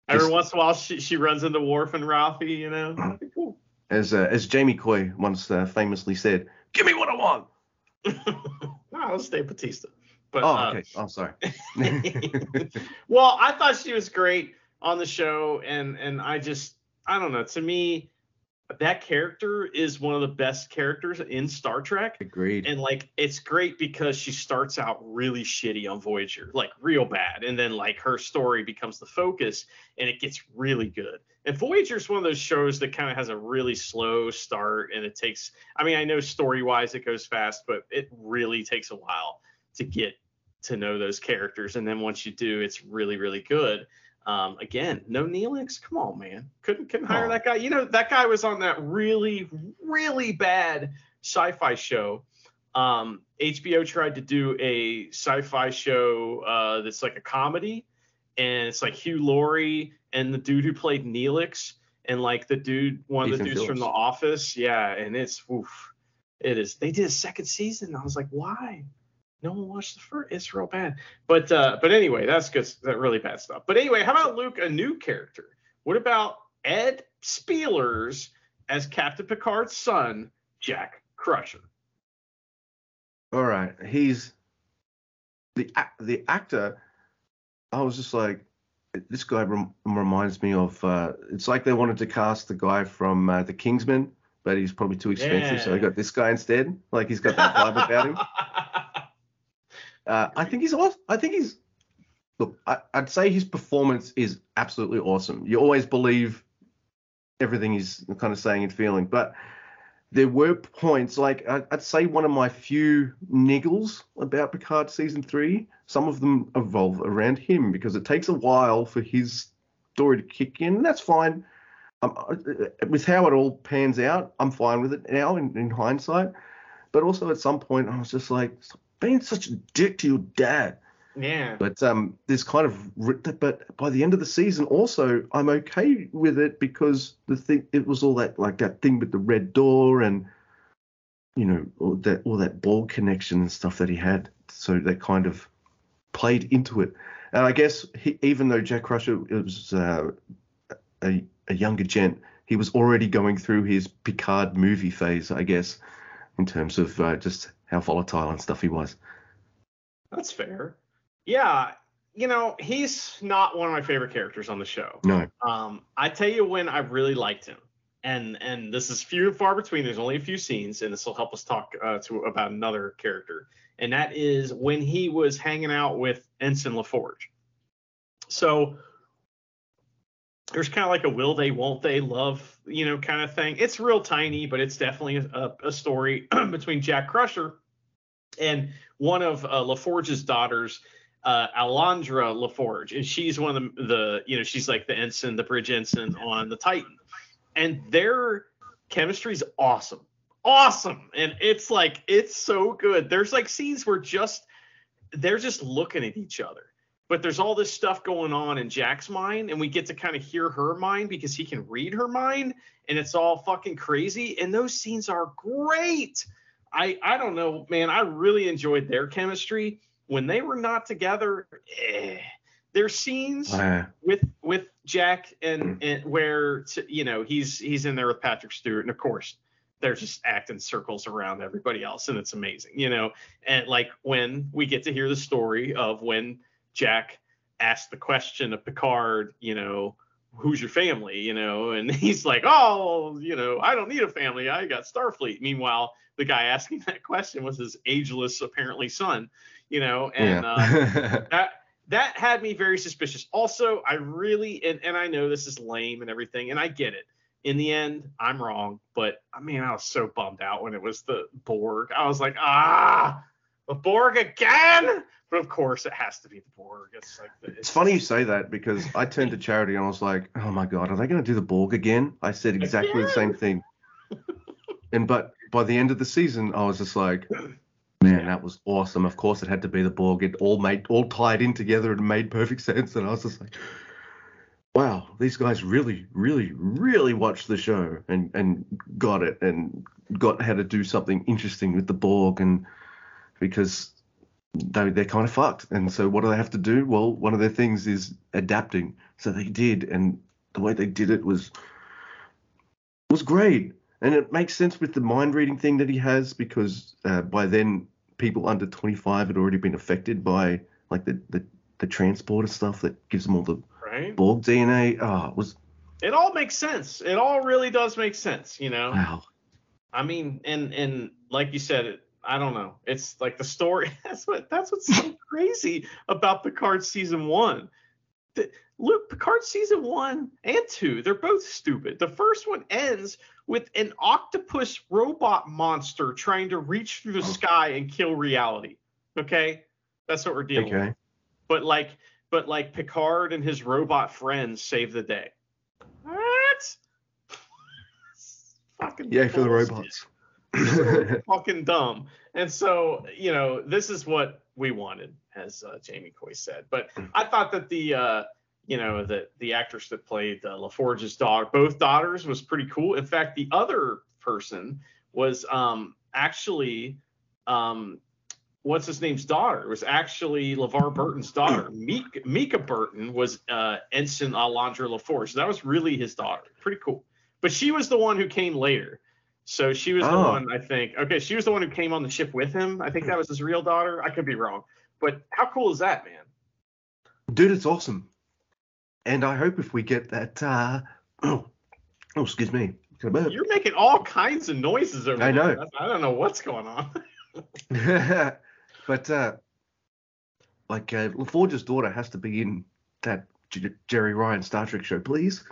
Every once in a while, she, she runs into Worf and Raffi. You know, cool. As uh, as Jamie Coy once uh, famously said, "Give me what I want." no, I'll stay Batista. But Oh, uh, okay. Oh, sorry. well, I thought she was great on the show, and and I just I don't know. To me, that character is one of the best characters in Star Trek. Agreed. And like it's great because she starts out really shitty on Voyager, like real bad, and then like her story becomes the focus and it gets really good. And Voyager's one of those shows that kind of has a really slow start and it takes I mean, I know story-wise it goes fast, but it really takes a while to get to know those characters and then once you do, it's really really good. Um, again, no Neelix. Come on, man. Couldn't couldn't hire Oh. that guy. You know, that guy was on that really, really bad sci-fi show. Um, HBO tried to do a sci-fi show uh, that's like a comedy, and it's like Hugh Laurie and the dude who played Neelix, and like the dude, one of the Ethan dudes from The Office. Yeah, and it's oof, it is. They did a second season. I was like, why? No one watched the first. It's real bad. But uh, but anyway, that's good. That really bad stuff. But anyway, how about Luke, a new character? What about Ed Speleers as Captain Picard's son, Jack Crusher? All right, he's the the actor. I was just like, this guy rem- reminds me of. Uh, it's like they wanted to cast the guy from uh, the Kingsman, but he's probably too expensive, so they got this guy instead. Like he's got that vibe about him. Uh, I think he's awesome. I think he's. Look, I, I'd say his performance is absolutely awesome. You always believe everything he's kind of saying and feeling, but there were points like I'd, say one of my few niggles about Picard season three. Some of them evolve around him because it takes a while for his story to kick in. That's fine. Um, uh, with how it all pans out, I'm fine with it now in, in hindsight. But also at some point, I was just like, being such a dick to your dad. yeah. But um, there's kind of, but by the end of the season, also I'm okay with it because the thing, it was all that like that thing with the red door and you know all that all that Borg connection and stuff that he had. So that kind of played into it. And I guess he, even though Jack Crusher was uh, a, a younger gent, he was already going through his Picard movie phase, I guess, in terms of uh, just how volatile and stuff he was. That's fair. Yeah, you know, he's not one of my favorite characters on the show. No. Um, I tell you when I really liked him, and and this is few and far between. There's only a few scenes, and this will help us talk uh, to about another character, and that is when he was hanging out with Ensign LaForge. So there's kind of like a will they, won't they, love, you know, kind of thing. It's real tiny, but it's definitely a, a story between Jack Crusher and one of uh, LaForge's daughters, uh, Alondra LaForge, and she's one of the, the, you know, she's like the ensign, the bridge ensign on the Titan, and their chemistry is awesome, awesome, and it's like it's so good. There's like scenes where just they're just looking at each other. But there's all this stuff going on in Jack's mind, and we get to kind of hear her mind because he can read her mind, and it's all fucking crazy. And those scenes are great. I I don't know, man. I really enjoyed their chemistry when they were not together. Eh, their scenes Uh, with with Jack and, and where you know he's he's in there with Patrick Stewart, and of course they're just acting circles around everybody else, and it's amazing, you know. And like when we get to hear the story of when Jack asked the question of Picard, you know, who's your family, you know, and he's like, oh, you know, I don't need a family, I got Starfleet. Meanwhile, the guy asking that question was his ageless, apparently son, you know, and uh, that that had me very suspicious. Also, I really and, and I know this is lame and everything, and I get it. In the end, I'm wrong, but I mean, I was so bummed out when it was the Borg. I was like, ah, the Borg again. But of course, it has to be the Borg. It's like the, It's funny you say that because I turned to Charity and I was like, "Oh my god, are they going to do the Borg again?" I said exactly the same thing. And but by the end of the season, I was just like, "Man, that was awesome." Of course, it had to be the Borg. It all made all tied in together and made perfect sense. And I was just like, "Wow, these guys really, really, really watched the show and and got it and got how to do something interesting with the Borg and because." They, they're kind of fucked. And so, what do they have to do? Well, one of their things is adapting. So they did, and the way they did it was was great. And it makes sense with the mind reading thing that he has because uh, by then people under 25 had already been affected by like the, the the transporter stuff that gives them all the right. Borg DNA. Oh, it was It all makes sense. It all really does make sense, you know. wow. I mean, and and like you said, it, I don't know. It's like the story. That's what that's what's so crazy about Picard season one. The, look, Picard season one and two, they're both stupid. The first one ends with an octopus robot monster trying to reach through the oh. sky and kill reality. Okay, that's what we're dealing with. Okay. But like, but like Picard and his robot friends save the day. What? Fucking Yay for the bullshit robots. fucking dumb. And so, you know, this is what we wanted, as uh, Jamie Coy said. But I thought that the, uh, you know, the the actress that played uh, LaForge's dog, both daughters, was pretty cool. In fact, the other person was um, actually, um, what's his name's daughter? It was actually LeVar Burton's daughter. Mica, Mica Burton was uh, Ensign Alondra LaForge. So that was really his daughter. Pretty cool. But she was the one who came later. So she was the Oh. one, I think. Okay, she was the one who came on the ship with him. I think that was his real daughter. I could be wrong. But how cool is that, man? Dude, it's awesome. And I hope if we get that uh oh, oh excuse me. Got a burp. You're making all kinds of noises over I there. know. I don't know what's going on. but uh, like uh, LaForge's daughter has to be in that J- Jeri Ryan Star Trek show, please.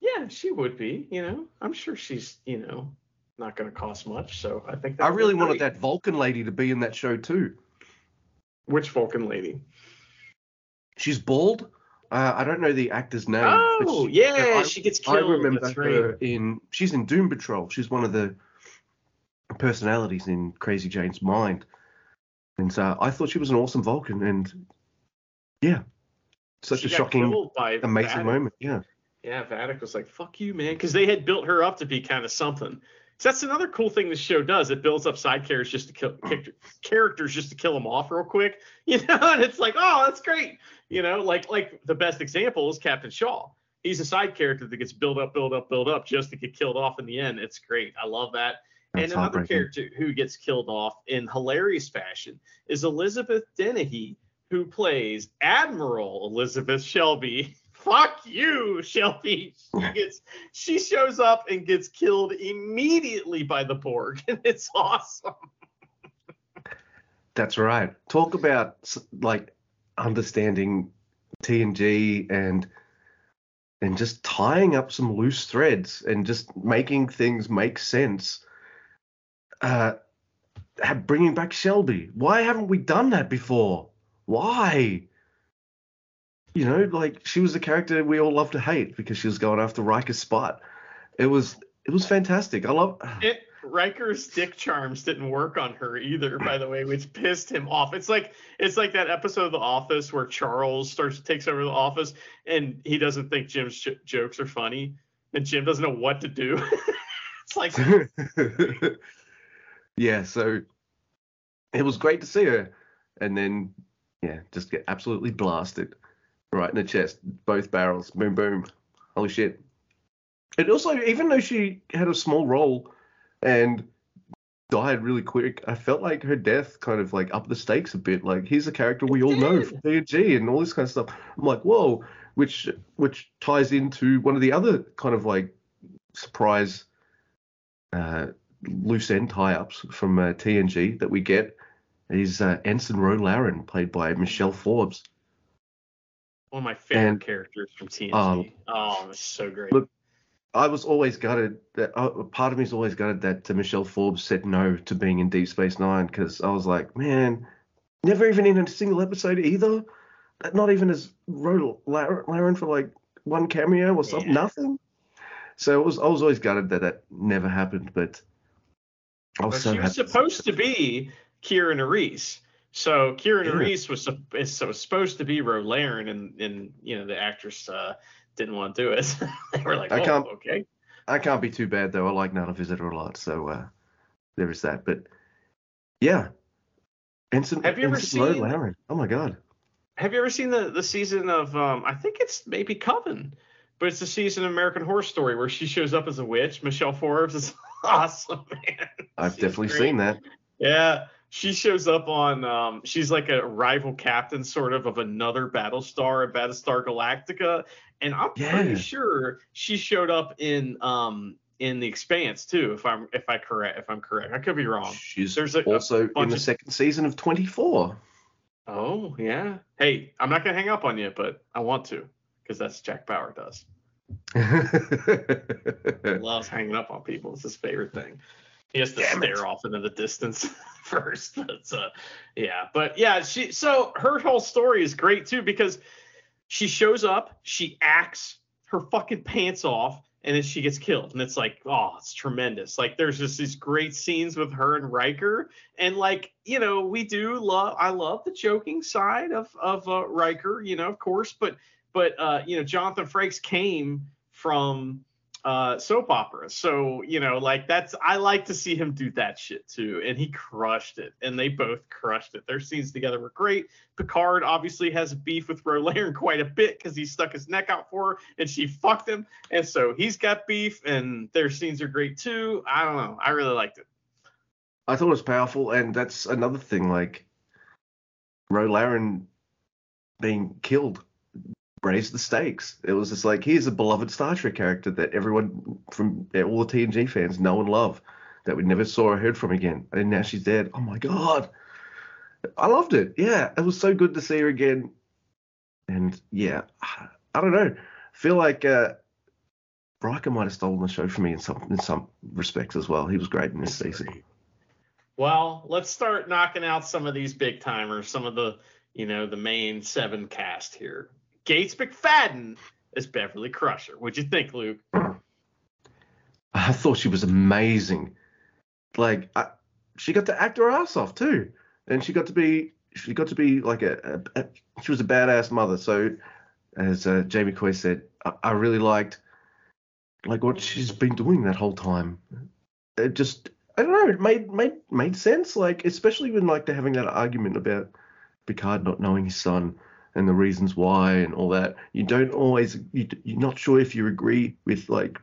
yeah, she would be. You know, I'm sure she's, you know, not going to cost much. So I think I really wanted great. that Vulcan lady to be in that show too. Which Vulcan lady? She's bald. Uh, I don't know the actor's name. Oh, she- yeah, I- she gets I killed. remember her right. in. She's in Doom Patrol. She's one of the personalities in Crazy Jane's mind, and so I thought she was an awesome Vulcan, and yeah, such She a shocking, amazing Vadic. moment. Yeah. Yeah, Vadic was like, "Fuck you, man," because they had built her up to be kind of something. So that's another cool thing this show does. It builds up side characters just to kill characters just to kill them off real quick, you know. And it's like, oh, that's great, you know. Like like the best example is Captain Shaw. He's a side character that gets built up, built up, built up just to get killed off in the end. It's great. I love that. That's and another character who gets killed off in hilarious fashion is Elizabeth Dennehy, who plays Admiral Elizabeth Shelby. Fuck you, Shelby. She gets she shows up and gets killed immediately by the Borg, and it's awesome. That's right. Talk about like understanding TNG and and just tying up some loose threads and just making things make sense. Uh, bringing back Shelby. Why haven't we done that before? Why? You know, like she was a character we all love to hate because she was going after Riker's spot. It was it was fantastic. I love. It, Riker's dick charms didn't work on her either, by the way, which pissed him off. It's like it's like that episode of The Office where Charles starts takes over the office and he doesn't think Jim's j- jokes are funny, and Jim doesn't know what to do. it's like yeah, so it was great to see her, and then yeah, just get absolutely blasted right in the chest, both barrels, boom, boom, holy shit. And also, even though she had a small role and died really quick, I felt like her death kind of like upped the stakes a bit. Like here's a character we all know from TNG and all this kind of stuff. I'm like, whoa, which which ties into one of the other kind of like surprise uh, loose end tie-ups from uh, TNG that we get is uh, Ensign Ro Laren, played by Michelle Forbes. One of my favorite And- characters from TNG. Um, oh, it's so great. look, I was always gutted that uh, part of me is always gutted that uh, Michelle Forbes said no to being in Deep Space Nine because I was like, man, never even in a single episode either. Not even as Ro Laren for like one cameo or something, Yeah. nothing. So it was I was always gutted that that never happened, but I was But so she was supposed to be Kira Nerys. So Kira Yeah. Nerys was is so supposed to be Ro Laren, and and you know the actress uh, didn't want to do it. they were like, I oh, can't- okay. I can't be too bad though. I like Nana Visitor a lot, so uh, there is that. But yeah, Ensign, Have you ever seen- Laren. Oh my god. Have you ever seen the the season of um I think it's maybe Coven, but it's the season of American Horror Story where she shows up as a witch. Michelle Forbes is awesome, man. I've She's definitely great. seen that. Yeah, she shows up on. Um, she's like a rival captain, sort of, of another Battlestar, a Battlestar Galactica, and I'm Yeah. pretty sure she showed up in um in the Expanse too. If I'm if I correct if I'm correct, I could be wrong. She's There's a- a also in the of- second season of 24. Oh yeah. Hey, I'm not gonna hang up on you, but I want to because that's Jack Bauer does. Loves hanging up on people. It's his favorite thing. He has to Damn it. stare off into the distance first. But uh, yeah, but yeah, she so her whole story is great too because she shows up, she acts her fucking pants off, and then she gets killed. And it's like, oh, it's tremendous. Like there's just these great scenes with her and Riker, and like you know, we do love. I love the joking side of of uh, Riker, you know, of course, but but uh, you know, Jonathan Frakes came from uh, soap opera. So, you know, like that's I like to see him do that shit too. And he crushed it. And they both crushed it. Their scenes together were great. Picard obviously has beef with Ro Laren quite a bit because he stuck his neck out for her and she fucked him. And so he's got beef and their scenes are great too. I don't know. I really liked it. I thought it was powerful, and that's another thing. Like, Ro Laren being killed raised the stakes. It was just like here's a beloved Star Trek character that everyone from all the TNG fans know and love that we never saw or heard from again, and now she's dead. Oh my god, I loved it. Yeah, it was so good to see her again, and yeah, I don't know. I feel like uh, Riker might have stolen the show from me in some in some respects as well. He was great in this season. Well, let's start knocking out some of these big timers, some of the, you know, the main seven cast here. Gates McFadden as Beverly Crusher. What'd you think, Luke? I thought she was amazing. Like I, she got to act her ass off too, and she got to be she got to be like a, a, a she was a badass mother. So as uh, Jamie Coy said, I, I really liked like what she's been doing that whole time. It just I don't know, it made made made sense. Like especially when like they're having that argument about Picard not knowing his son and the reasons why and all that. You don't always you, you're not sure if you agree with like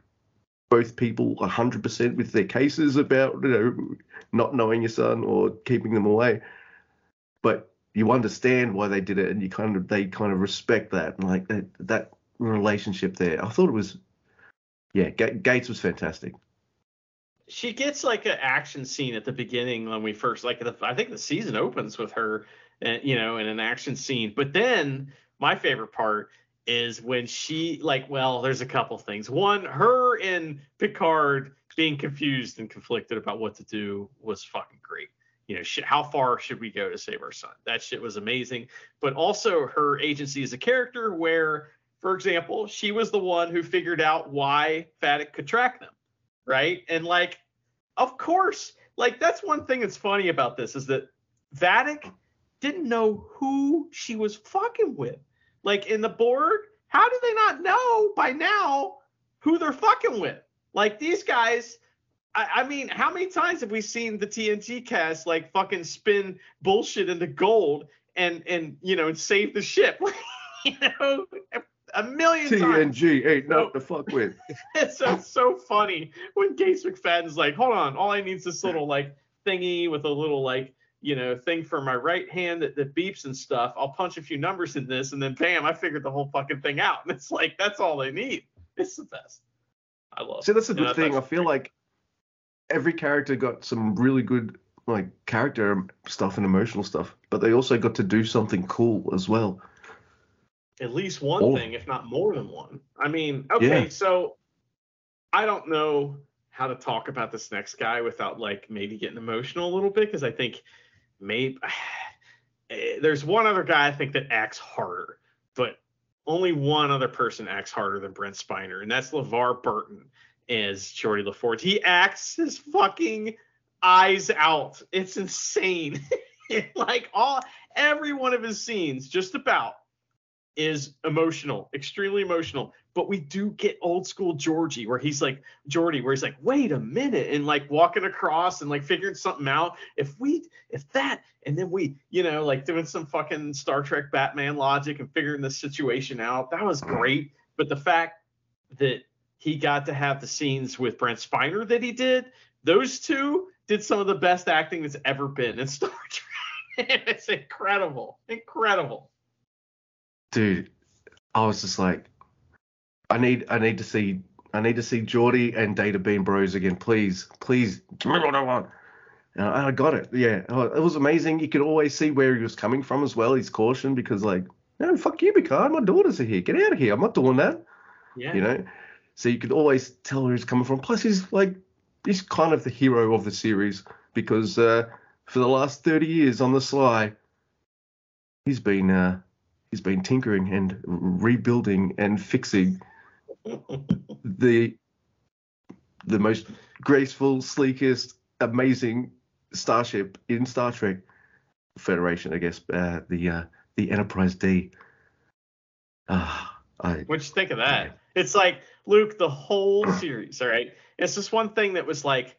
both people 100% with their cases about you know not knowing your son or keeping them away but you understand why they did it and you kind of they kind of respect that and like that that relationship there i thought it was yeah Ga- gates was fantastic She gets like an action scene at the beginning when we first like the, I think the season opens with her, uh, you know, in an action scene. But then my favorite part is when she like well there's a couple things one her and picard being confused and conflicted about what to do was fucking great you know, sh- how far should we go to save our son? That shit was amazing. But also her agency as a character, where, for example, she was the one who figured out why Vadic could track them, right? And like, of course, like that's one thing that's funny about this is that Vadic didn't know who she was fucking with. Like in the board, how do they not know by now who they're fucking with? Like these guys, I, I, mean, how many times have we seen the TNG cast like fucking spin bullshit into gold and and you know and save the ship? you know, a million TNG times. TNG ain't nothing to fuck with. it's so, so funny when Gates McFadden's like, hold on, all I need is this little like thingy with a little like you know thing for my right hand that, that beeps and stuff. I'll punch a few numbers in this, and then bam, I figured the whole fucking thing out. And it's like that's all they need. It's the best. I love. See, that's a good thing. I feel like every character got some really good like character stuff and emotional stuff, but they also got to do something cool as well. at least one Oh. thing, if not more than one. I mean, okay, Yeah. so I don't know how to talk about this next guy without like maybe getting emotional a little bit because I think maybe eh, there's one other guy I think that acts harder, but only one other person acts harder than Brent Spiner, and that's LeVar Burton as Geordi LaForge. He acts his fucking eyes out. It's insane. like all every one of his scenes, just about is emotional, extremely emotional. But we do get old school Geordi where he's like Geordi, where he's like, wait a minute, and like walking across and like figuring something out. If we, if that, and then we, you know, like doing some fucking Star Trek Batman logic and figuring the situation out. That was great. But the fact that he got to have the scenes with Brent Spiner that he did, those two did some of the best acting that's ever been in Star Trek. it's incredible, incredible. Dude, I was just like, I need, I need to see, I need to see Geordi and Data being bros again, please, please, give me what I want. And I I got it. Yeah, Oh, it was amazing. You could always see where he was coming from as well. His caution because like, no, fuck you, Picard. My daughters are here. Get out of here. I'm not doing that. Yeah. you know so you could always tell where he's coming from plus he's like he's kind of the hero of the series because uh, for the last 30 years on the sly he's been uh, he's been tinkering and rebuilding and fixing the the most graceful sleekest amazing starship in star trek federation i guess uh, the uh, the enterprise d ah I, What'd you think of that? It's like Luke, the whole series. All right, it's just one thing that was like,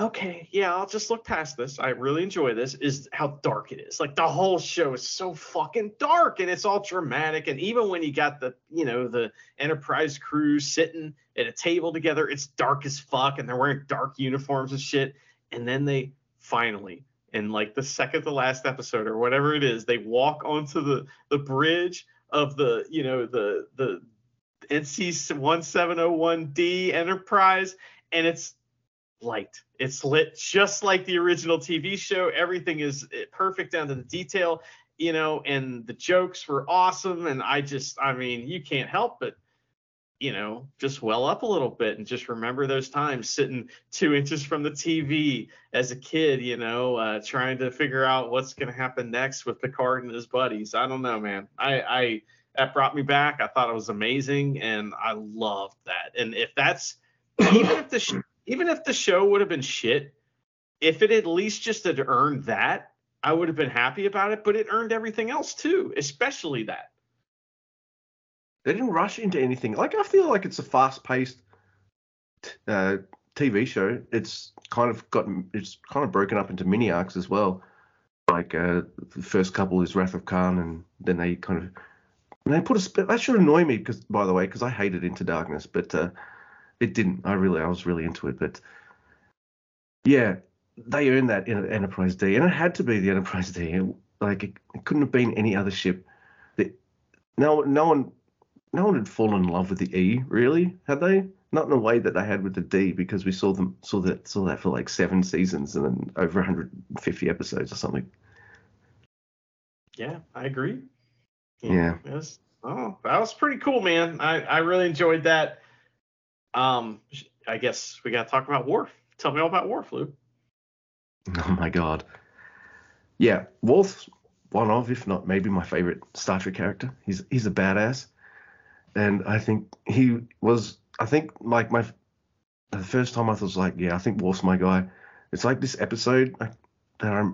okay, yeah, I'll just look past this. I really enjoy this. Is how dark it is. Like the whole show is so fucking dark, and it's all dramatic. And even when you got the, you know, the Enterprise crew sitting at a table together, it's dark as fuck, and they're wearing dark uniforms and shit. And then they finally, in like the second to last episode or whatever it is, they walk onto the the bridge of the you know the the NC 1701D Enterprise and it's light. It's lit just like the original TV show. Everything is eh, perfect down to the detail, you know, and the jokes were awesome and I just I mean, you can't help but you know, just well up a little bit and just remember those times sitting two inches from the TV as a kid, you know, uh, trying to figure out what's going to happen next with Picard and his buddies. I don't know, man. I, I, that brought me back. I thought it was amazing and I loved that. And if that's, even if the, even if the show would have been shit, if it at least just had earned that, I would have been happy about it, but it earned everything else too, especially that. they didn't rush into anything. Like I feel like it's a fast-paced uh, TV show. It's kind of got it's kind of broken up into mini arcs as well. Like uh, the first couple is Wrath of Khan, and then they kind of and they put a that should annoy me because by the way because I hated Into Darkness, but uh, it didn't. I really I was really into it, but yeah, they earned that in Enterprise D, and it had to be the Enterprise D. It- like it, it couldn't have been any other ship. That no no one no one had fallen in love with the E, really, had they? Not in a way that they had with the D, because we saw them saw that saw that for like seven seasons and then over 150 episodes or something. Yeah, I agree. Yeah. Yes. Oh, that was pretty cool, man. I, I really enjoyed that. Um, I guess we got to talk about Worf. Tell me all about Worf, Luke. Oh my god. Yeah, Worf's one of, if not maybe my favorite Star Trek character. He's he's a badass, and I think he was. I think like my the first time I was like, yeah, I think Worf's my guy. It's like this episode that I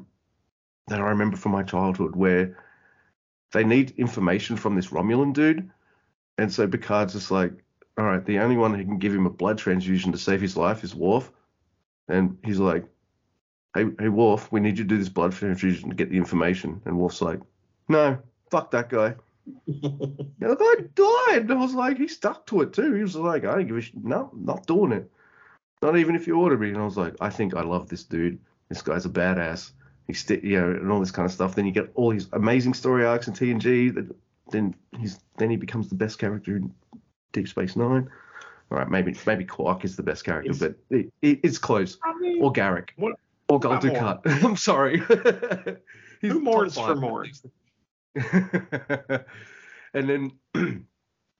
that I remember from my childhood where they need information from this Romulan dude, and so Picard's just like, all right, the only one who can give him a blood transfusion to save his life is Worf, and he's like, hey, hey, Worf, we need you to do this blood transfusion to get the information, and Worf's like, no, fuck that guy. and the guy died. And I was like, he stuck to it too. He was like, I don't give a shit. No, not doing it. Not even if you order me. And I was like, I think I love this dude. This guy's a badass. He's, st- you know, and all this kind of stuff. Then you get all these amazing story arcs in TNG. That then he's then he becomes the best character in Deep Space Nine. All right, maybe maybe Quark is the best character, Is- but it, it, it's close. I mean, Or Garak. What- Or Gul. Dukat. I'm sorry. He's Who mourns for Morn? and then,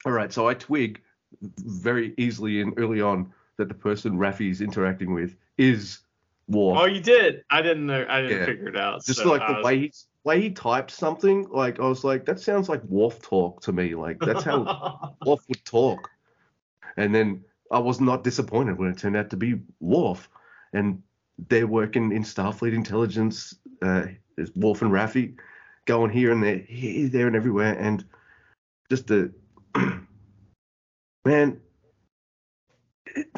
all right, so I twig very easily and early on that the person Raffi's interacting with is Worf. Oh, you did. I didn't know. I didn't Yeah. figure it out. Just so like the was- way he he typed something, like I was like, that sounds like Worf talk to me. Like that's how Worf would talk. And then I was not disappointed when it turned out to be Worf. And they're working in Starfleet intelligence. Uh, there's Worf and Raffi going here and there, here, there, and everywhere. And just the man,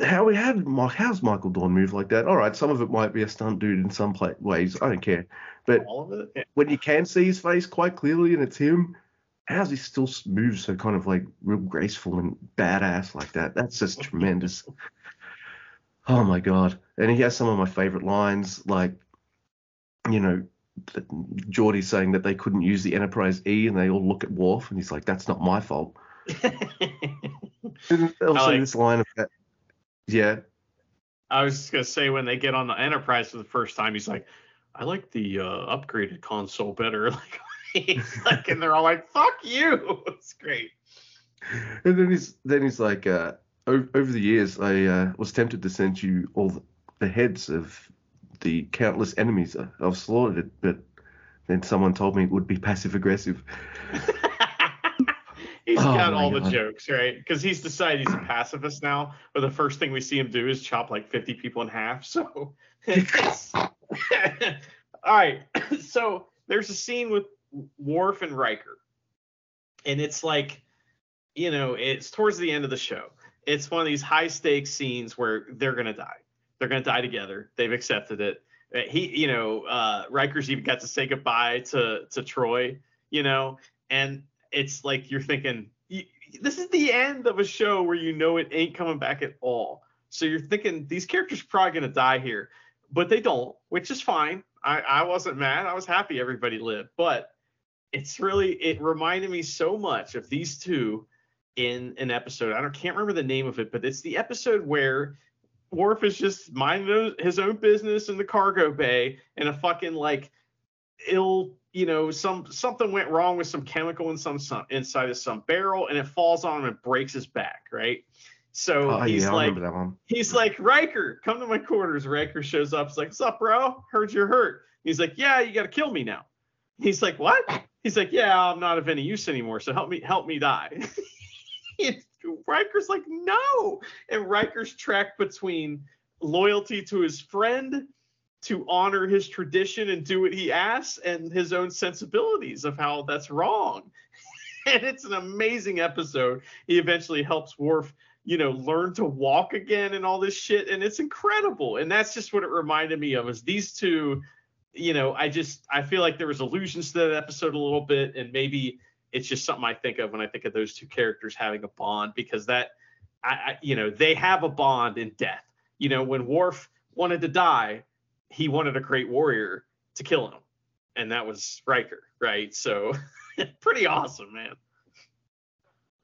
how we had Mike, how's Michael Dorn move like that? All right, some of it might be a stunt dude in some pla ways. I don't care. But it. Yeah. when you can see his face quite clearly and it's him, how's he still move so kind of like real graceful and badass like that? That's just tremendous. Oh my god! And he has some of my favorite lines, like you know, Geordi saying that they couldn't use the Enterprise E, and they all look at Worf, and he's like, "That's not my fault." Also like- this line of that, yeah, I was just gonna say when they get on the Enterprise for the first time, he's like, "I like the uh, upgraded console better." Like, like, and they're all like, "Fuck you!" It's great. And then he's then he's like, uh, over, over the years, I uh, was tempted to send you all the, the heads of the countless enemies I've slaughtered, but then someone told me it would be passive aggressive. he's Oh got all the jokes, right? Because he's decided he's a pacifist now. But the first thing we see him do is chop like 50 people in half. So, all right. So there's a scene with Worf and Riker, and it's like, you know, it's towards the end of the show. It's one of these high stakes scenes where they're gonna die. They're gonna die together. They've accepted it. Uh, He, you know, uh, Riker's even got to say goodbye to to Troi. You know, and it's like you're thinking this is the end of a show where you know it ain't coming back at all. So you're thinking these characters are probably gonna die here, but they don't, which is fine. I, I wasn't mad. I was happy everybody lived, but it's really it reminded me so much of these two in an episode. I don't can't remember the name of it, but it's the episode where Worf is just minding his own business in the cargo bay, and a fucking like ill, you know, some something went wrong with some chemical in some, some inside of some barrel, and it falls on him and breaks his back, right? So Oh, he's yeah, like, he's like, Riker, come to my quarters. Riker shows up. He's like, What's up, bro? Heard you're hurt. He's like, Yeah, you gotta kill me now. He's like, What? He's like, Yeah, I'm not of any use anymore. So help me, help me die. Riker's like, No. And Riker's track between loyalty to his friend, to honor his tradition and do what he asks, and his own sensibilities of how that's wrong. and it's an amazing episode. He eventually helps Worf you know, learn to walk again and all this shit. And it's incredible. And that's just what it reminded me of is these two, you know, I just I feel like there was allusions to that episode a little bit, and maybe it's just something I think of when I think of those two characters having a bond because that I, I you know, they have a bond in death. You know, when Worf wanted to die, he wanted a great warrior to kill him. And that was Riker, right? So pretty awesome, man.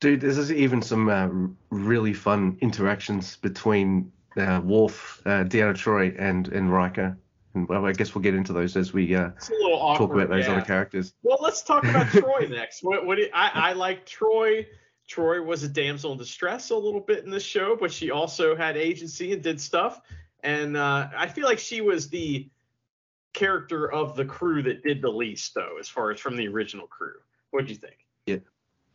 Dude, there's even some uh, really fun interactions between uh, Worf, uh, Deanna Troi, and and Riker. And well, I guess we'll get into those as we uh, It's a little awkward. talk about those yeah. other characters. Well, let's talk about Troi next. What, what do you- I, I like Troi. Troi was a damsel in distress a little bit in the show, but she also had agency and did stuff. And uh, I feel like she was the character of the crew that did the least, though, as far as from the original crew. What do you think? Yeah,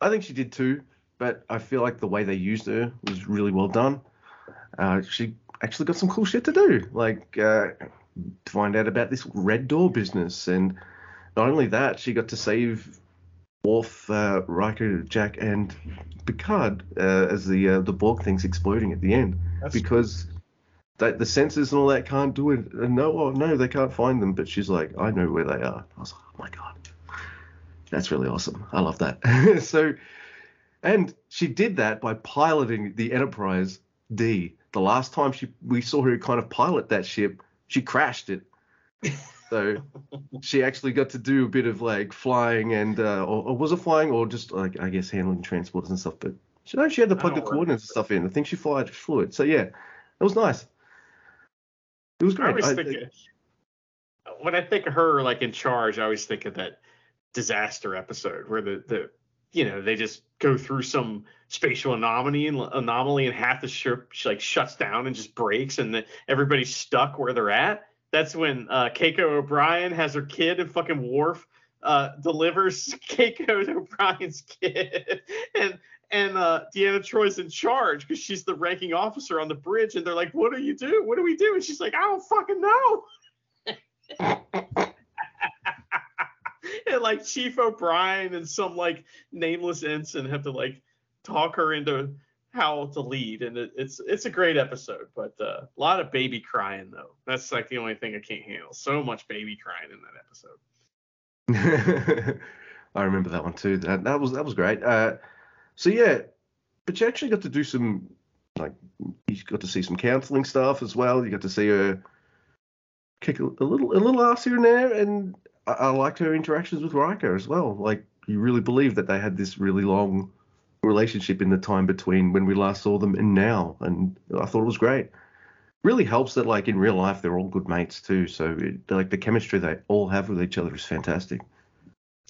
I think she did too, but I feel like the way they used her was really well done. Uh, she actually got some cool shit to do, like uh, to find out about this Red Door business, and not only that, she got to save Worf, uh, Riker, Jack, and Picard uh, as the uh, the Borg thing's exploding at the end That's because that the sensors and all that can't do it. And no, oh, no, they can't find them. But she's like, I know where they are. I was like, oh my god, that's really awesome. I love that. so, and she did that by piloting the Enterprise D. The last time she we saw her kind of pilot that ship, she crashed it. So she actually got to do a bit of like flying and uh, or, or was it flying or just like I guess handling transports and stuff. But she know she had to plug the coordinates and stuff in. I think she flied fluid. So yeah, it was nice. It was I always I- think when I think of her like in charge, I always think of that disaster episode where the the you know they just go through some spatial anomaly and anomaly and half the ship like shuts down and just breaks and the, everybody's stuck where they're at. That's when uh, Keiko O'Brien has her kid and fucking Worf uh, delivers Keiko O'Brien's kid and and uh, Deanna Troi's in charge because she's the ranking officer on the bridge and they're like, "What do you do? What do we do?" And she's like, "I don't fucking know." and like Chief O'Brien and some like nameless ensign have to like talk her into how to lead, and it, it's it's a great episode, but uh, a lot of baby crying though. That's like the only thing I can't handle. So much baby crying in that episode. I remember that one too. That, that was that was great. Uh, so yeah, but you actually got to do some like you got to see some counselling stuff as well. You got to see her kick a, a little a little ass here and there, and I, I liked her interactions with Riker as well. Like you really believe that they had this really long relationship in the time between when we last saw them and now, and I thought it was great. Really helps that like in real life they're all good mates too. So it, like the chemistry they all have with each other is fantastic.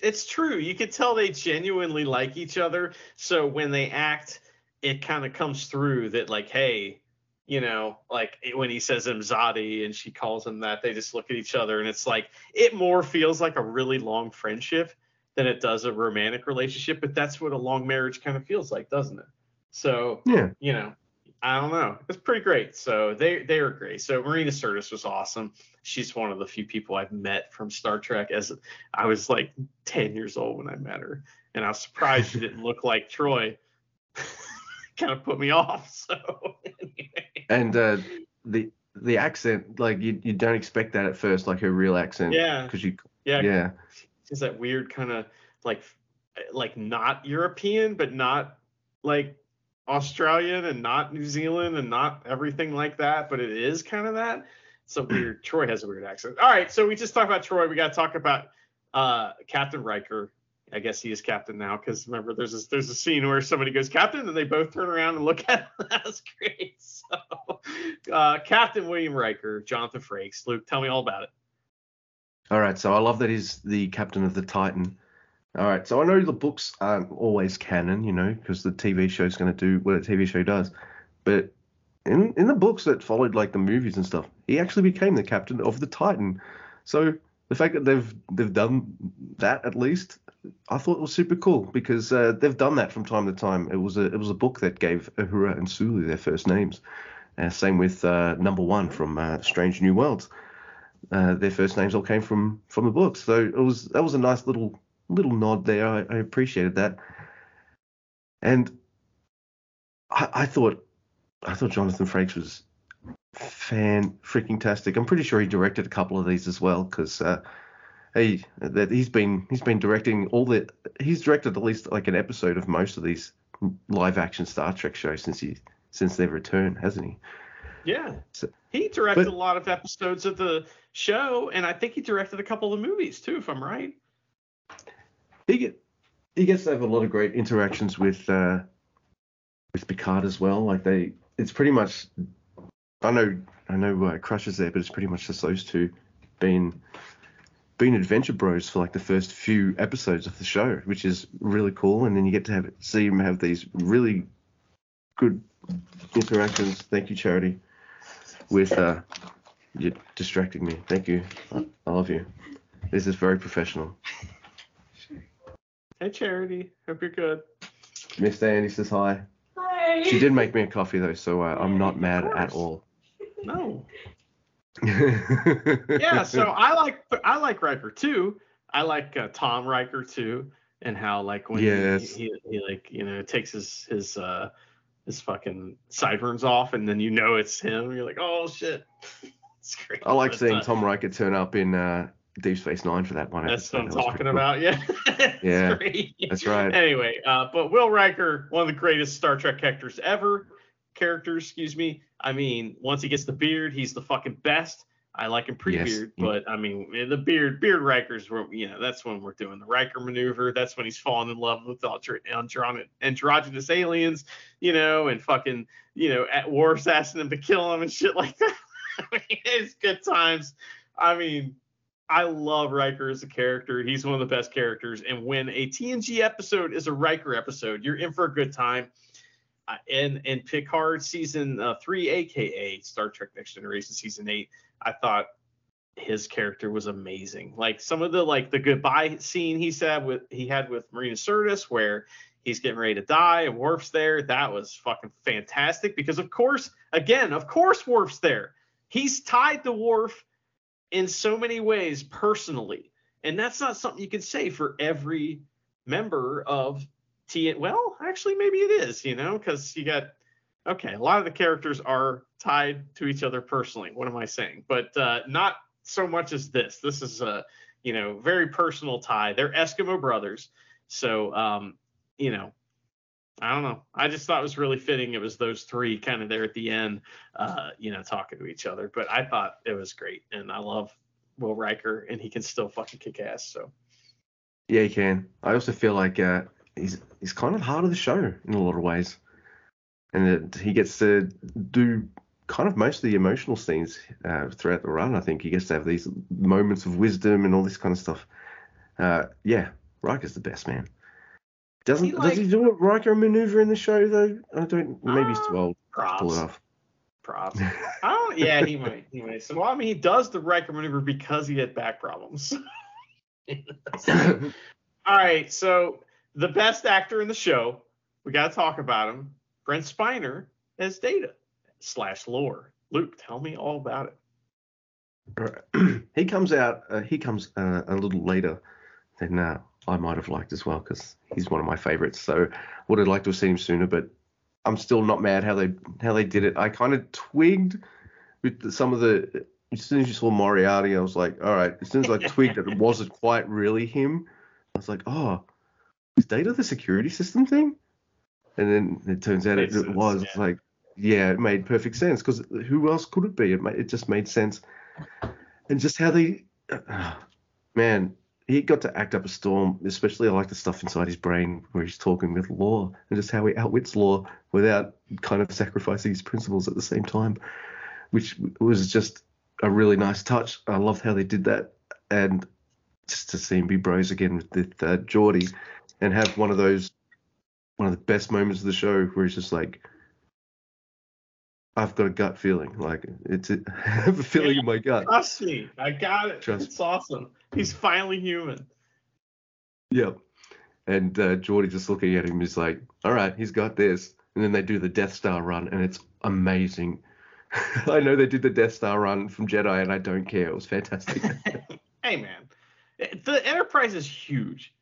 It's true. You can tell they genuinely like each other. So when they act, it kind of comes through that like, hey, you know, like when he says Imzadi and she calls him that, they just look at each other and it's like it more feels like a really long friendship than it does a romantic relationship. But that's what a long marriage kind of feels like, doesn't it? So Yeah. you know, I don't know. It's pretty great. So they they are great. So Marina Sirtis was awesome. She's one of the few people I've met from Star Trek as I was like 10 years old when I met her. And I was surprised she didn't look like Troi. kind of put me off. So anyway. and uh, the the accent like you, you don't expect that at first like her real accent Yeah. because you yeah, yeah she's that weird kind of like like not European, but not like Australian and not New Zealand and not everything like that, but it is kind of that. It's a weird. Troi has a weird accent. All right, so we just talked about Troi. We got to talk about uh, Captain Riker. I guess he is captain now because remember, there's a, there's a scene where somebody goes captain and they both turn around and look at him. That's great. So, uh, Captain William Riker, Jonathan Frakes. Luke, tell me all about it. all right so i love that he's the captain of the titan all right so i know the books aren't always canon you know because the tv show is going to do what a tv show does but in in the books that followed like the movies and stuff he actually became the captain of the titan so the fact that they've they've done that at least I thought was super cool because uh, they've done that from time to time. It was a it was a book that gave Uhura and Sulu their first names. Uh, same with uh, number one from uh, Strange New Worlds. Uh, their first names all came from from the books, so it was that was a nice little little nod there. I, I appreciated that, and I, I thought I thought Jonathan Frakes was fan freaking tastic. I'm pretty sure he directed a couple of these as well because uh, he that he's been he's been directing all the he's directed at least like an episode of most of these live action Star Trek shows since he since their return, hasn't he? Yeah. So- he directed but- a lot of episodes of the show, and I think he directed a couple of the movies too, if I'm right. He get he gets to have a lot of great interactions with uh with Picard as well. Like they it's pretty much I know I know uh, Crush is there, but it's pretty much just those two being being adventure bros for like the first few episodes of the show, which is really cool. And then you get to have see them have these really good interactions. Thank you, Charity. With uh You're distracting me. Thank you. I, I love you. This is very professional. Hey, Charity. Hope you're good. Miss Andy says hi. Hi. She did make me a coffee though, so uh, I'm not mad at all. No. Yeah. So I like I like Riker too. I like uh, Tom Riker too, and how like when he- Yes. he, he, like you know takes his his uh his fucking sideburns off, and then you know it's him. You're like, oh shit. it's great. I like But, seeing uh, Tom Riker turn up in uh, Deep Space Nine for that one That's what I'm talking pretty cool. about. Yeah. It's Yeah, great. That's right. Anyway, uh, but Will Riker, one of the greatest Star Trek characters ever. Characters, excuse me. I mean, once he gets the beard, he's the fucking best. I like him pre-beard, Yes. but I mean, the beard, beard Rikers, were, you know, that's when we're doing the Riker maneuver. That's when he's falling in love with androgynous aliens, you know, and fucking, you know, at Worf's asking him to kill him and shit like that. I mean, it's good times. I mean, I love Riker as a character. He's one of the best characters. And when a TNG episode is a Riker episode, you're in for a good time. Uh, and and Picard season uh, three, aka Star Trek Next Generation season eight, I thought his character was amazing. Like some of the like the goodbye scene he said with he had with Marina Sirtis, where he's getting ready to die and Worf's there. That was fucking fantastic because of course, again, of course, Worf's there. He's tied to Worf in so many ways personally. And that's not something you can say for every member of T. Well, actually, maybe it is, you know, because you got, okay, a lot of the characters are tied to each other personally. What am I saying? But uh, not so much as this. This is a, you know, very personal tie. They're Eskimo brothers. So, um, you know, I don't know. I just thought it was really fitting. It was those three kind of there at the end, uh, you know, talking to each other. But I thought it was great, and I love Will Riker, and he can still fucking kick ass. So Yeah, he can. I also feel like uh, he's he's kind of heart of the show in a lot of ways, and he gets to do kind of most of the emotional scenes uh, throughout the run. I think he gets to have these moments of wisdom and all this kind of stuff. Uh, yeah, Riker's the best man. Doesn't He, does he do a Riker maneuver in the show though? I don't. Maybe he's too old to pull it props, off. props. I don't. Yeah, he might. He might. So, well, I mean, he does the Riker maneuver because he had back problems. All right, so the best actor in the show, we got to talk about him. Brent Spiner as Data slash Lore. Luke, tell me all about it. Right. he comes out. Uh, he comes uh, a little later than uh, I might have liked as well because he's one of my favorites. So would have liked to have seen him sooner, but I'm still not mad how they how they did it. I kind of twigged with some of the. As soon as you saw Moriarty, I was like, all right. As soon as I twigged that it wasn't quite really him, I was like, oh, is Data the security system thing? And then it turns out it, it sense, was. yeah. Like, yeah, it made perfect sense because who else could it be? It, it just made sense and just how they uh, man he got to act up a storm especially i like the stuff inside his brain where he's talking with Lore and just how he outwits Lore without kind of sacrificing his principles at the same time which was just a really nice touch. I loved how they did that. And just to see him be bros again with, with uh, Geordi and have one of those one of the best moments of the show where he's just like I've got a gut feeling. Like it's, I have a feeling in my gut. Trust me, I got it. Trust it's awesome. He's finally human. Yep. And uh, Geordi just looking at him is like, all right, he's got this. And then they do the Death Star run, and it's amazing. I know they did the Death Star run from Jedi, and I don't care. It was fantastic. hey man, the Enterprise is huge.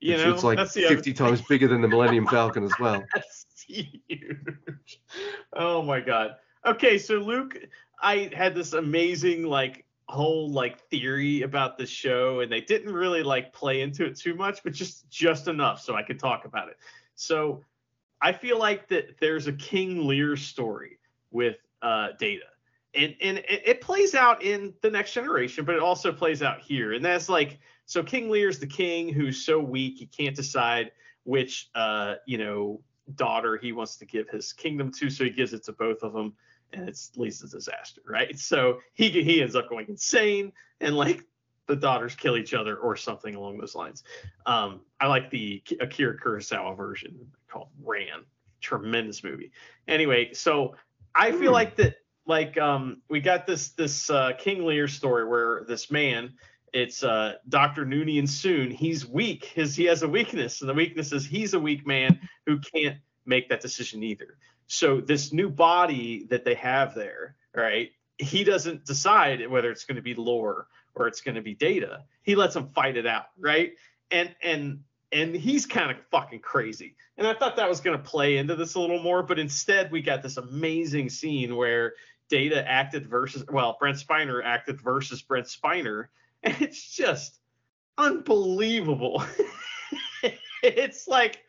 You it's, know, it's like that's the other 50 times bigger than the Millennium Falcon as well. Huge. Oh my god. Okay, so Luke, I had this amazing like whole like theory about the show, and they didn't really like play into it too much, but just just enough so I could talk about it. So I feel like that there's a King Lear story with uh, Data. And, and it, it plays out in the next generation, but it also plays out here. And that's like, so King Lear's the king who's so weak he can't decide which, uh, you know, daughter he wants to give his kingdom to, so he gives it to both of them, and it leads to disaster, right? So he he ends up going insane, and like the daughters kill each other or something along those lines. Um, I like the Akira Kurosawa version called Ran, tremendous movie. Anyway, so I feel Hmm. like that like um we got this this uh, King Lear story where this man it's uh Dr. Noonien Soong he's weak his he has a weakness and the weakness is he's a weak man who can't make that decision either so this new body that they have there right he doesn't decide whether it's going to be lore or it's going to be data he lets them fight it out right and and and he's kind of fucking crazy. And I thought that was going to play into this a little more, but instead we got this amazing scene where Data acted versus, well, Brent Spiner acted versus Brent Spiner, and it's just unbelievable. it's like,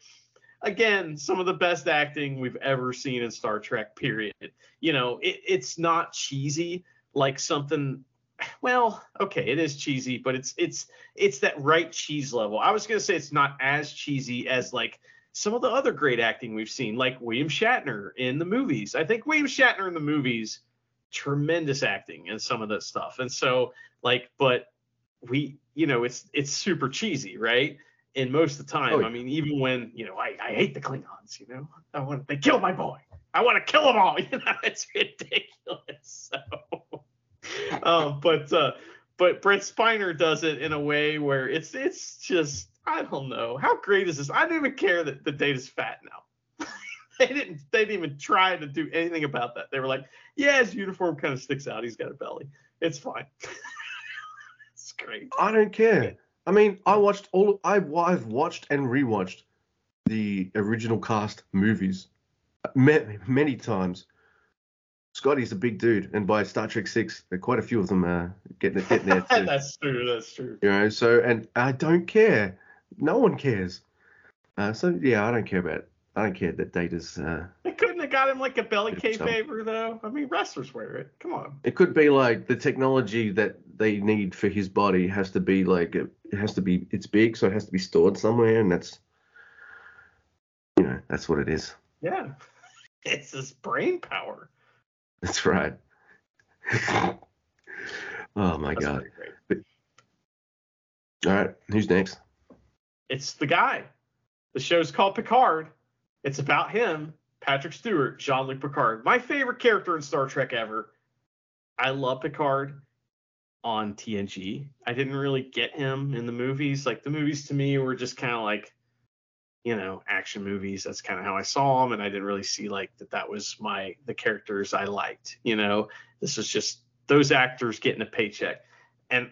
again, some of the best acting we've ever seen in Star Trek. Period. You know, it, it's not cheesy like something well, okay, it is cheesy, but it's it's it's that right cheese level. I was gonna say it's not as cheesy as like some of the other great acting we've seen, like William Shatner in the movies. I think William Shatner in the movies, tremendous acting in some of that stuff. And so like, but we, you know, it's it's super cheesy, right? And most of the time, oh, yeah. I mean, even when you know, I, I hate the Klingons, you know, I want they killed my boy. I want to kill them all. You know, it's ridiculous. So um, but uh, but Brent Spiner does it in a way where it's it's just I don't know how great is this. I don't even care that the data's fat now. they didn't they didn't even try to do anything about that. They were like, yeah, his uniform kind of sticks out. He's got a belly. It's fine. Great. I don't care. I mean, I watched all. I, I've watched and rewatched the original cast movies many, many times Scotty's a big dude, and by Star Trek Six, quite a few of them are getting getting there too. that's true. That's true. You know, so and I don't care. No one cares. Uh, so yeah, I don't care about. I don't care that Data's. Uh, they couldn't have got him like a belly kayfabe though. I mean, wrestlers wear it. Come on. It could be like the technology that they need for his body has to be like it has to be it's big, so it has to be stored somewhere, and that's you know that's what it is. Yeah, it's his brain power. That's right. oh my That's god. But, all right, who's next? It's the guy. The show's called Picard. It's about him, Patrick Stewart, Jean-Luc Picard. My favorite character in Star Trek ever. I love Picard on TNG. I didn't really get him in the movies. Like the movies to me were just kind of like you know action movies that's kind of how i saw them and i didn't really see like that that was my the characters i liked you know this is just those actors getting a paycheck and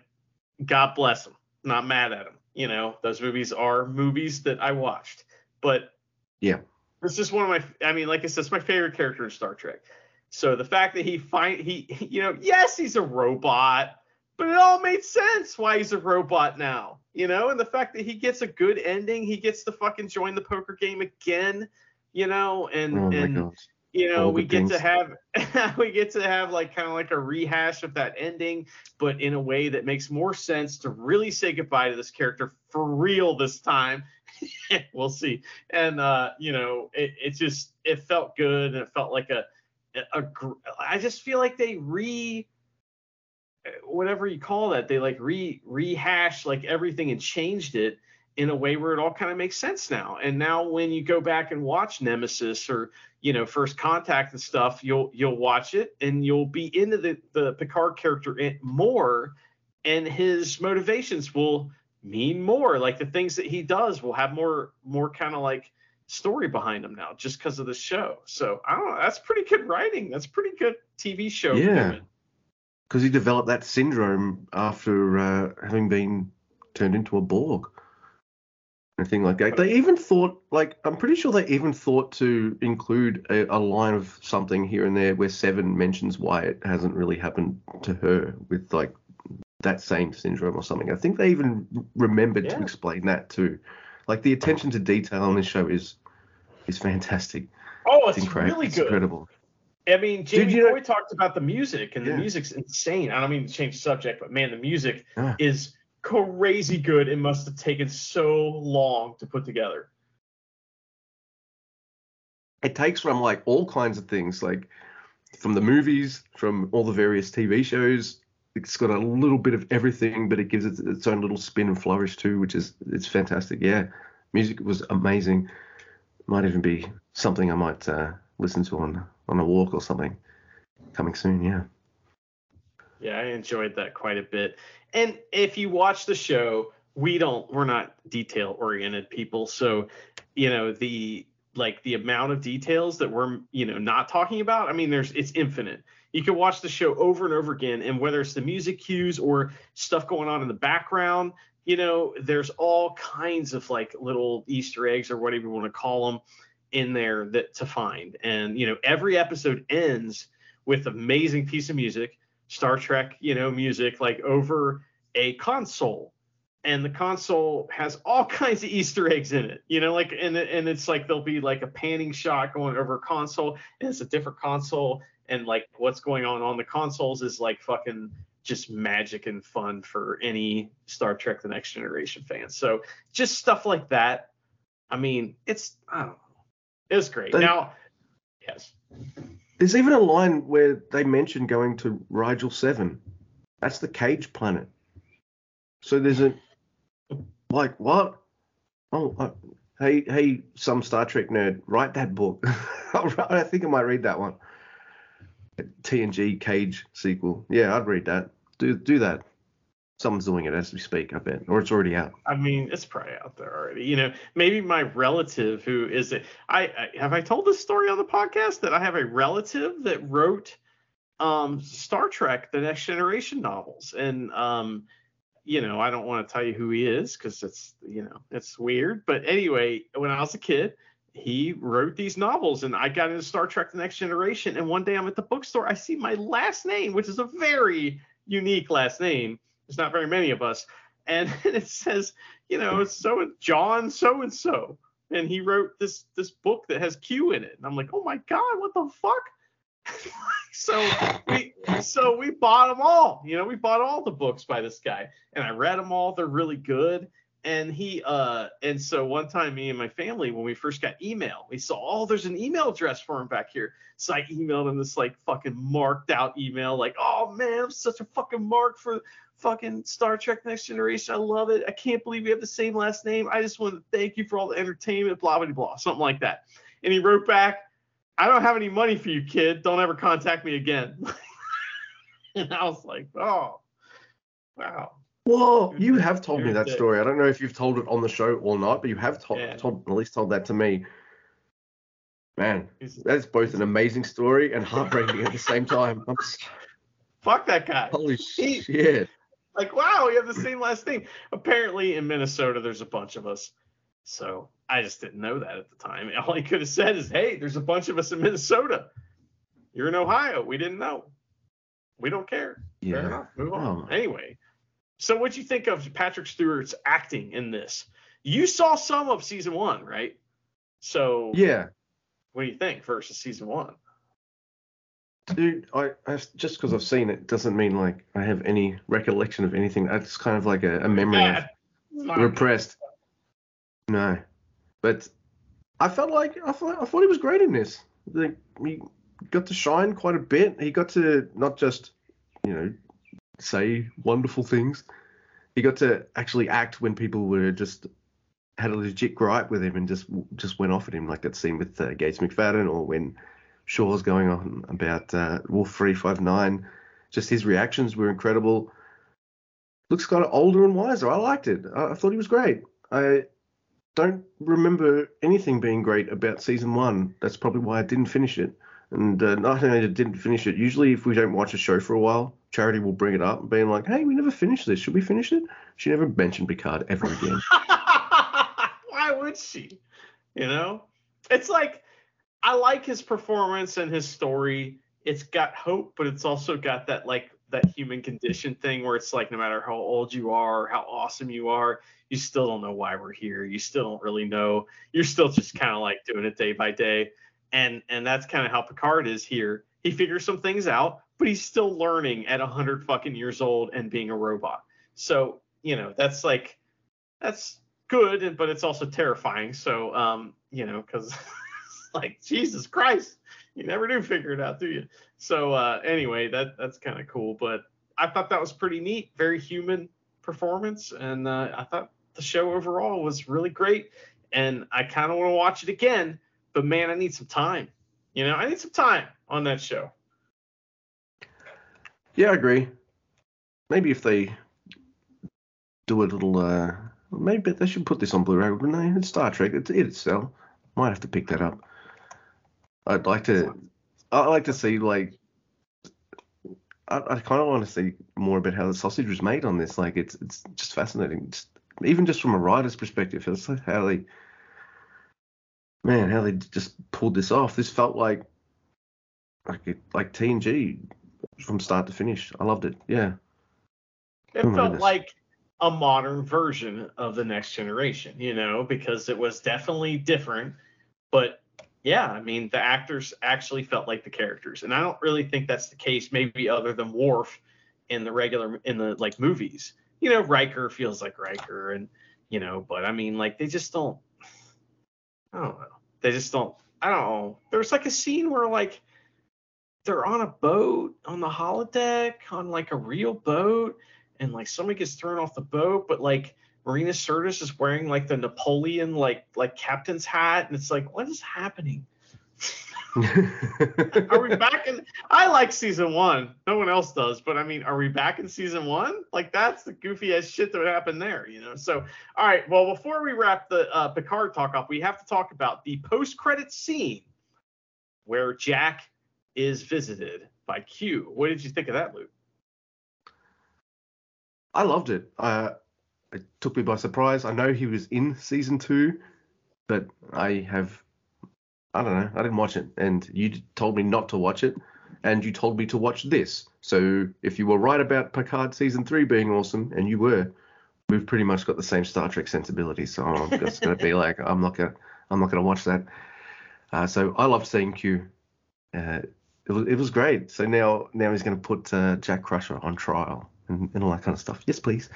god bless them not mad at them you know those movies are movies that i watched but yeah it's just one of my i mean like i said it's my favorite character in star trek so the fact that he find he you know yes he's a robot but it all made sense why he's a robot now you know, and the fact that he gets a good ending, he gets to fucking join the poker game again, you know, and oh and you know, we get things. to have we get to have like kind of like a rehash of that ending, but in a way that makes more sense to really say goodbye to this character for real this time. we'll see. And uh, you know, it, it just it felt good and it felt like a, a, a I just feel like they re whatever you call that they like re rehash like everything and changed it in a way where it all kind of makes sense now and now when you go back and watch nemesis or you know first contact and stuff you'll you'll watch it and you'll be into the the picard character more and his motivations will mean more. Like the things that he does will have more more kind of like story behind him now just because of the show. So i don't know that's pretty good writing. That's pretty good tv show yeah. because he developed that syndrome after uh, having been turned into a Borg. And thing like that. They even thought, like, I'm pretty sure they even thought to include a, a, line of something here and there where Seven mentions why it hasn't really happened to her with like that same syndrome or something. I think they even remembered yeah. to explain that too. Like the attention to detail on this show is is fantastic. Oh, it's, it's really it's good. incredible. I mean, Jamie Dude, Foy know, talked about the music, and yeah. the music's insane. I don't mean to change the subject, but man, the music is crazy good. It must have taken so long to put together. It takes from like all kinds of things, like from the movies, from all the various TV shows. It's got a little bit of everything, but it gives it its own little spin and flourish too, which is it's fantastic. Yeah, music was amazing. Might even be something I might uh, listen to on on a walk or something. coming soon. Yeah. Yeah, I enjoyed that quite a bit. And if you watch the show, we don't we're not detail oriented people, so you know the like the amount of details that we're you know not talking about. I mean, there's it's infinite. You can watch the show over and over again, and whether it's the music cues or stuff going on in the background, you know, there's all kinds of like little Easter eggs or whatever you want to call them in there that to find. And you know, every episode ends with amazing piece of music, Star Trek, you know, music like over a console. And the console has all kinds of Easter eggs in it, you know, like and and it's like there'll be like a panning shot going over a console, and it's a different console, and like what's going on on the consoles is like fucking just magic and fun for any Star Trek: The Next Generation fan. So just stuff like that. I mean, it's I don't know, it was great. They- now, yes, There's even a line where they mention going to Rigel Seven. That's the Cage planet. So there's a like what? Oh, uh, hey, hey, some Star Trek nerd, write that book. I think I might read that one. TNG Cage sequel. Yeah, I'd read that. Do do that. Someone's doing it as we speak, I bet, or it's already out. I mean, it's probably out there already. You know, maybe my relative who is it? I, I have I told this story on the podcast that I have a relative that wrote um Star Trek: The Next Generation novels, and um, you know, I don't want to tell you who he is because it's you know it's weird. But anyway, when I was a kid, he wrote these novels, and I got into Star Trek: The Next Generation. And one day I'm at the bookstore, I see my last name, which is a very unique last name. There's not very many of us, and it says, you know, so John so and so, and he wrote this this book that has Q in it, and I'm like, oh my god, what the fuck? so we so we bought them all, you know, we bought all the books by this guy, and I read them all. They're really good. And he uh and so one time me and my family when we first got email, we saw oh there's an email address for him back here. So I emailed him this like fucking marked out email like oh man I'm such a fucking mark for fucking Star Trek Next Generation. I love it. I can't believe we have the same last name. I just want to thank you for all the entertainment, blah, blah, blah, something like that. And he wrote back, I don't have any money for you, kid. Don't ever contact me again. and I was like, oh, wow. Whoa, Good you have told me that day. story. I don't know if you've told it on the show or not, but you have told, Yeah. told at least told that to me. Man, that's both an amazing story and heartbreaking at the same time. I'm s- Fuck that guy. holy He- shit. Like, wow, we have the same last name. Apparently, in Minnesota, there's a bunch of us. So I just didn't know that at the time. All he could have said is, hey, there's a bunch of us in Minnesota. You're in Ohio. We didn't know. We don't care. Fair Yeah. enough. Move on. Oh. Anyway, so what do you think of Patrick Stewart's acting in this? You saw some of season one, right? So Yeah. what do you think versus season one? Dude, I, I just because I've seen it doesn't mean like I have any recollection of anything. It's kind of like a, a memory Yeah, repressed. No, but I felt like I thought I thought he was great in this. Like he got to shine quite a bit. He got to not just you know say wonderful things. He got to actually act when people were just had a legit gripe with him and just just went off at him, like that scene with uh, Gates McFadden, or when Shaw's going on about uh, Wolf Three Five Nine. Just his reactions were incredible. Looks kind of older and wiser. I liked it. I, I thought he was great. I don't remember anything being great about season one. That's probably why I didn't finish it. And uh, only I didn't finish it. Usually, if we don't watch a show for a while, Charity will bring it up, and being like, "Hey, we never finished this. Should we finish it?" She never mentioned Picard ever again. Why would she? You know, it's like I like his performance and his story. It's got hope, but it's also got that like that human condition thing where it's like no matter how old you are, how awesome you are, you still don't know why we're here. You still don't really know. You're still just kind of like doing it day by day. And and that's kind of how Picard is here. He figures some things out, but he's still learning at 100 fucking years old and being a robot. So, you know, that's like that's good, but it's also terrifying. So, um, you know, because like Jesus Christ, you never do figure it out, do you? So, uh, anyway, that that's kind of cool. But I thought that was pretty neat, very human performance, and uh, I thought the show overall was really great. And I kind of want to watch it again, but man, I need some time. You know, I need some time on that show. Yeah, I agree. Maybe if they do a little, uh, maybe they should put this on Blu-ray, wouldn't? It's Star Trek. It's it'd. Might have to pick that up. I'd like to. I'd like to see like. I, I kind of want to see more about how the sausage was made on this. Like it's it's just fascinating. Just, even just from a writer's perspective, it's like how they. Man, how they just pulled this off. This felt like like it, like TNG from start to finish. I loved it. Yeah. It Oh felt like a modern version of the next generation, you know, because it was definitely different. But yeah, I mean, the actors actually felt like the characters, and I don't really think that's the case. Maybe other than Worf in the regular in the like movies, you know, Riker feels like Riker, and you know, but I mean, like they just don't. I don't know. They just don't. I don't know. There's like a scene where like they're on a boat on the holodeck on like a real boat and like somebody gets thrown off the boat but like marina sirtis is wearing like the napoleon like like captain's hat and it's like what is happening? Are we back in i like season one. No one else does but i mean are we back in season one? Like that's the goofy ass shit that would happen there you know? So all right well before we wrap the uh, picard talk up we have to talk about the post-credit scene where jack is visited by q what did you think of that luke I loved it. Uh, it took me by surprise. I know he was in season two, but I have, I don't know, I didn't watch it, and you told me not to watch it, and you told me to watch this. So if you were right about Picard season three being awesome, and you were, we've pretty much got the same Star Trek sensibility. So I'm just gonna be like, I'm not gonna, I'm not gonna watch that. Uh, so I loved seeing Q. Uh, it was, it was great. So now, now he's gonna put uh, Jack Crusher on trial and, and all that kind of stuff. Yes, please.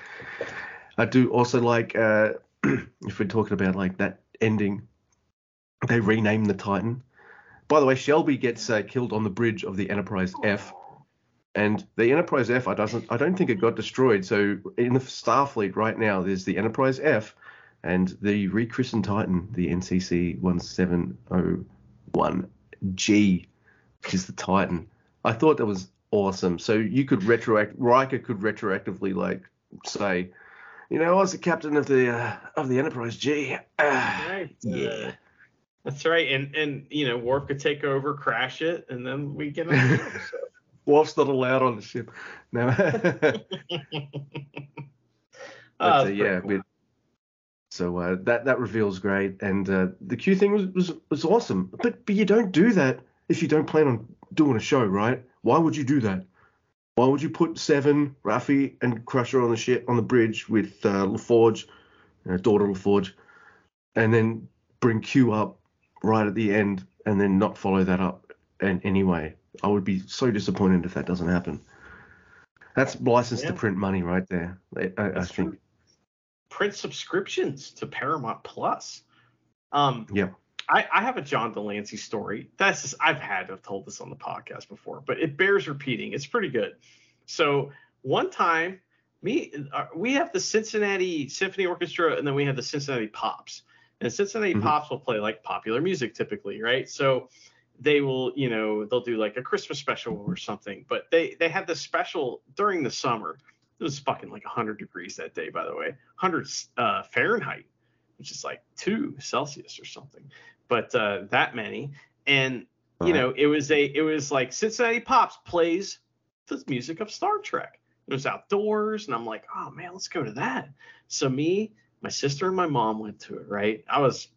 I do also like uh, if we're talking about like that ending, they rename the Titan. By the way, Shelby gets uh, killed on the bridge of the Enterprise F, and the Enterprise F I doesn't I don't think it got destroyed. So in the Starfleet right now, there's the Enterprise F and the rechristened Titan, the NCC 1701G, which is the Titan. I thought that was awesome. So you could retroact Riker could retroactively like say, you know, I was the captain of the uh, of the Enterprise G. Ah, Right. yeah. Uh, that's right. And and you know, Worf could take over, crash it, and then we get the. Worf's not allowed on the ship. No. Oh, uh, yeah, cool. so uh, that that reveals great, and uh, the Q thing was, was was awesome. But but you don't do that if you don't plan on doing a show, right? Why would you do that? Why would you put Seven, Raffi, and Crusher on the ship on the bridge with uh, LaForge, uh, daughter LaForge, and then bring Q up right at the end, and then not follow that up? And anyway, I would be so disappointed if that doesn't happen. That's license Yeah. to print money right there. I, I, I think. true. print subscriptions to Paramount Plus. Um, Yeah. I, I have a John de Lancie story. That's just, I've had to have told this on the podcast before, but it bears repeating. It's pretty good. So one time, me uh, we have the Cincinnati Symphony Orchestra, and then we have the Cincinnati Pops. And Cincinnati Mhm. Pops will play like popular music typically, right? So they will, you know, they'll do like a Christmas special or something. But they they had this special during the summer. It was fucking like 100 degrees that day, by the way, 100 uh, Fahrenheit, which is like two Celsius or something. But uh, that many, and you Right. know, it was a it was like Cincinnati Pops plays the music of Star Trek. It was outdoors, and I'm like, oh man, let's go to that. So me, my sister, and my mom went to it. Right, I was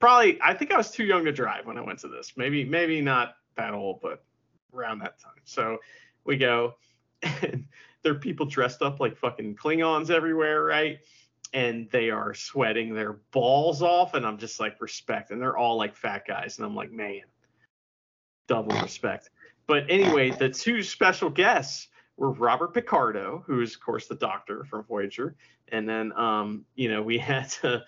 probably I think I was too young to drive when I went to this. Maybe maybe not that old, but around that time. So we go, and there are people dressed up like fucking Klingons everywhere, right? And they are sweating their balls off, and I'm just like respect, and they're all like fat guys, and I'm like, man, double respect. But anyway, the two special guests were Robert Picardo, who is of course the Doctor from Voyager, and then um, you know we had uh,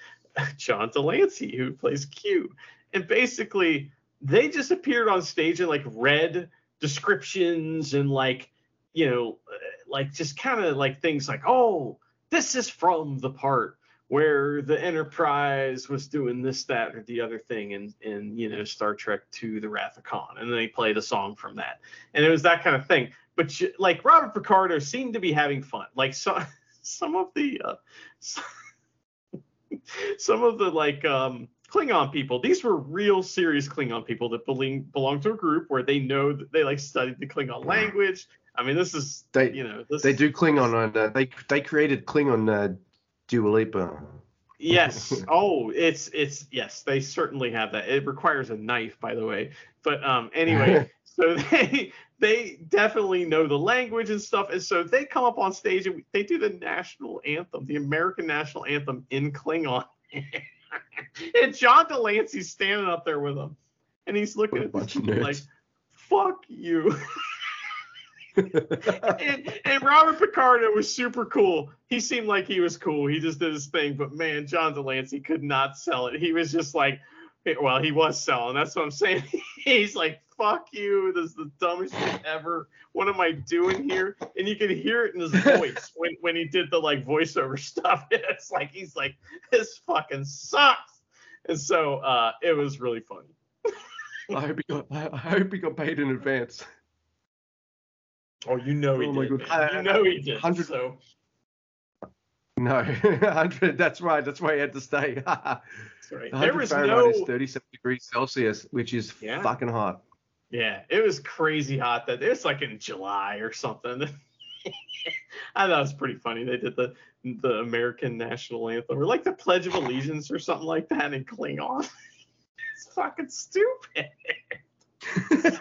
John de Lancie who plays Q, and basically they just appeared on stage and like read descriptions and like you know uh, like just kind of like things like oh this is from the part where the Enterprise was doing this, that, or the other thing in, in you know Star Trek to The Wrath of Khan, and they played a song from that, and it was that kind of thing. but j- like Robert Picardo seemed to be having fun. Like some some of the uh, some of the like um, Klingon people. These were real serious Klingon people that belong belong to a group where they know that they like studied the Klingon language. I mean, this is They- you know this They do Klingon on. Uh, they they created Klingon uh, Dua Lipa. Yes. Oh, it's it's yes, they certainly have that. It requires a knife, by the way. But um anyway, so they they definitely know the language and stuff, and so they come up on stage and they do the national anthem, the American national anthem in Klingon. and John de Lancie's standing up there with them, and he's looking at this like, "Fuck you." and, and Robert Picardo was super cool. He seemed like he was cool. He just did his thing. But man, John Delancey could not sell it. He was just like, well, he was selling. That's what I'm saying. He's like, fuck you. This is the dumbest shit ever. What am I doing here? And you could hear it in his voice when, when he did the like voiceover stuff. It's like, he's like, this fucking sucks. And so uh, it was really funny. I hope he got. I hope he got paid in advance. Oh, you know he Oh my did. God. You know he did. 100 So No, 100. That's right. That's why he had to stay. right. There was no is 37 degrees Celsius, which is Yeah. fucking hot. Yeah, it was crazy hot. That it was like in July or something. I thought it was pretty funny. They did the the American national anthem or like the Pledge of Allegiance or something like that in Klingon. it's fucking stupid. it's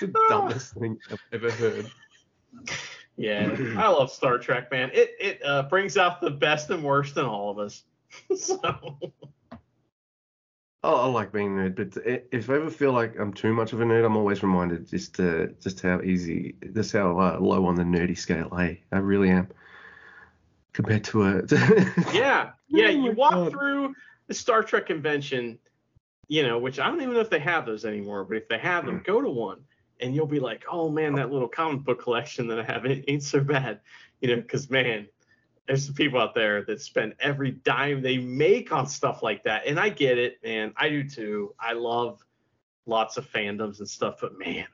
the dumbest thing I've ever heard. Yeah, I love Star Trek, man. It it uh, brings out the best and worst in all of us. so I like being a nerd, but if I ever feel like I'm too much of a nerd, I'm always reminded just uh, just how easy, just how uh, low on the nerdy scale I I really am compared to a. yeah, yeah. Oh you walk God. through the Star Trek convention, you know, which I don't even know if they have those anymore, but if they have Hmm. them, go to one, and you'll be like, oh man, that little comic book collection that I have ain't, ain't so bad, you know, because man, there's some people out there that spend every dime they make on stuff like that, and I get it, man. I do too. I love lots of fandoms and stuff, but man,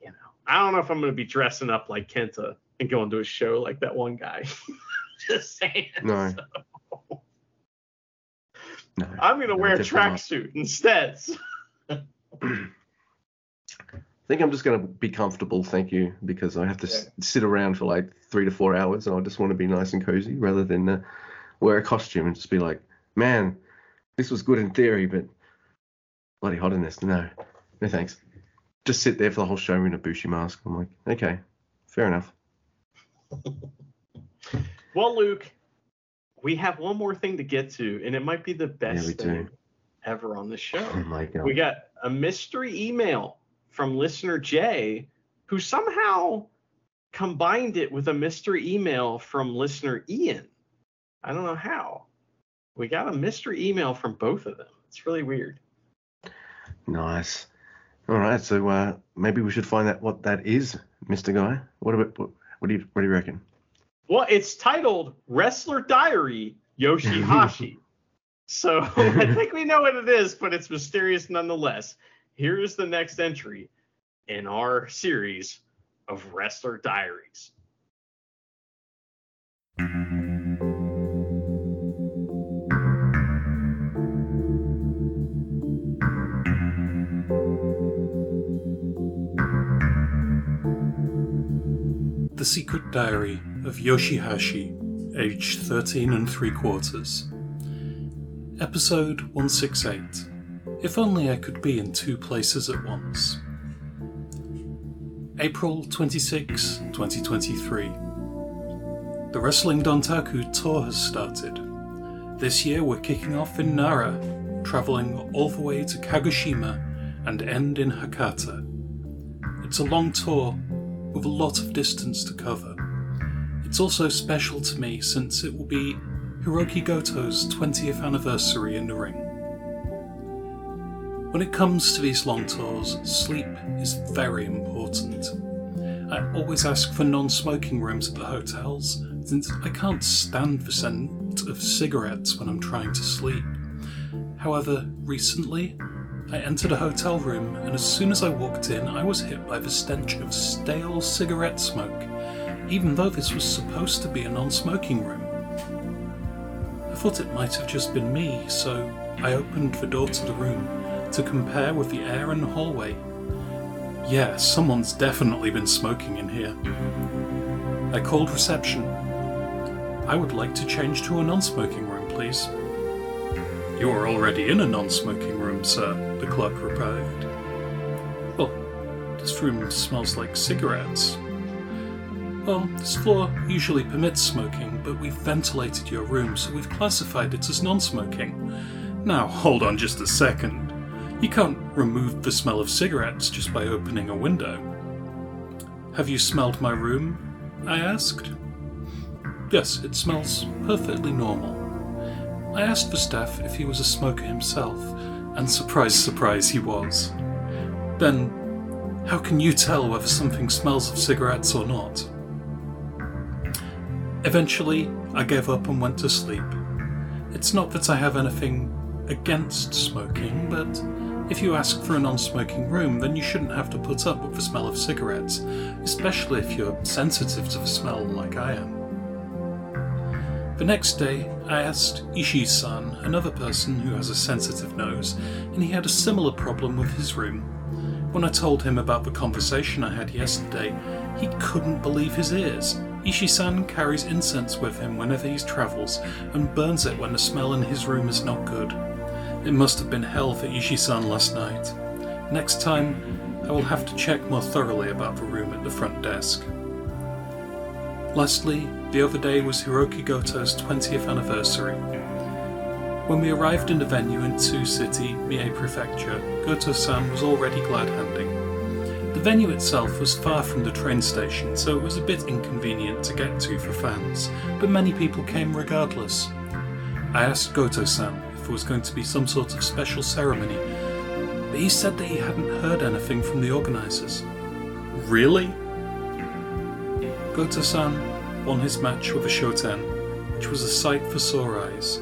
you know, I don't know if I'm gonna be dressing up like Kenta and going to a show like that one guy. Just saying. No. So, no, I'm gonna no, wear a tracksuit instead. I think I'm just gonna be comfortable, thank you, because I have to s- sit around for like three to four hours, and I just want to be nice and cozy rather than uh, wear a costume and just be like, man, this was good in theory, but bloody hot in this. No, no thanks. Just sit there for the whole show in a Bushi mask. I'm like, okay, fair enough. Well, Luke, we have one more thing to get to, and it might be the best do. thing ever on the show. Oh my god. we got a mystery email from listener Jay, who somehow combined it with a mystery email from listener Ian. I don't know how. We got a mystery email from both of them. It's really weird. Nice. All right, so uh, maybe we should find out what that is, Mister Guy. What about what, what do you what do you reckon? Well, it's titled Wrestler Diary Yoshihashi. so I think we know what it is, but it's mysterious nonetheless. Here's the next entry in our series of Wrestler Diaries. The Secret Diary of Yoshihashi, aged 13 and 3 quarters. Episode 168 If Only I Could Be in Two Places at Once. April 26, 2023. The Wrestling Dontaku tour has started. This year we're kicking off in Nara, travelling all the way to Kagoshima and end in Hakata. It's a long tour with a lot of distance to cover. It's also special to me since it will be Hirooki Goto's 20th anniversary in the ring. When it comes to these long tours, sleep is very important. I always ask for non smoking rooms at the hotels since I can't stand the scent of cigarettes when I'm trying to sleep. However, recently, I entered a hotel room, and as soon as I walked in, I was hit by the stench of stale cigarette smoke, even though this was supposed to be a non smoking room. I thought it might have just been me, so I opened the door to the room to compare with the air in the hallway. Yeah, someone's definitely been smoking in here. I called reception. I would like to change to a non smoking room, please. You are already in a non smoking room, sir, the clerk replied. Well, oh, this room smells like cigarettes. Well, this floor usually permits smoking, but we've ventilated your room, so we've classified it as non smoking. Now, hold on just a second. You can't remove the smell of cigarettes just by opening a window. Have you smelled my room? I asked. Yes, it smells perfectly normal. I asked the staff if he was a smoker himself, and surprise, surprise, he was. Then, how can you tell whether something smells of cigarettes or not? Eventually, I gave up and went to sleep. It's not that I have anything against smoking, but if you ask for a non smoking room, then you shouldn't have to put up with the smell of cigarettes, especially if you're sensitive to the smell like I am. The next day, I asked Ishii san, another person who has a sensitive nose, and he had a similar problem with his room. When I told him about the conversation I had yesterday, he couldn't believe his ears. Ishii san carries incense with him whenever he travels and burns it when the smell in his room is not good. It must have been hell for Ishii-san last night. Next time, I will have to check more thoroughly about the room at the front desk. Lastly, the other day was Hirooki Goto's 20th anniversary. When we arrived in the venue in Tsu City, Mie Prefecture, Goto-san was already glad-handing. The venue itself was far from the train station, so it was a bit inconvenient to get to for fans, but many people came regardless. I asked Goto-san there was going to be some sort of special ceremony, but he said that he hadn't heard anything from the organisers. Really? Goto-san won his match with a shoten, which was a sight for sore eyes.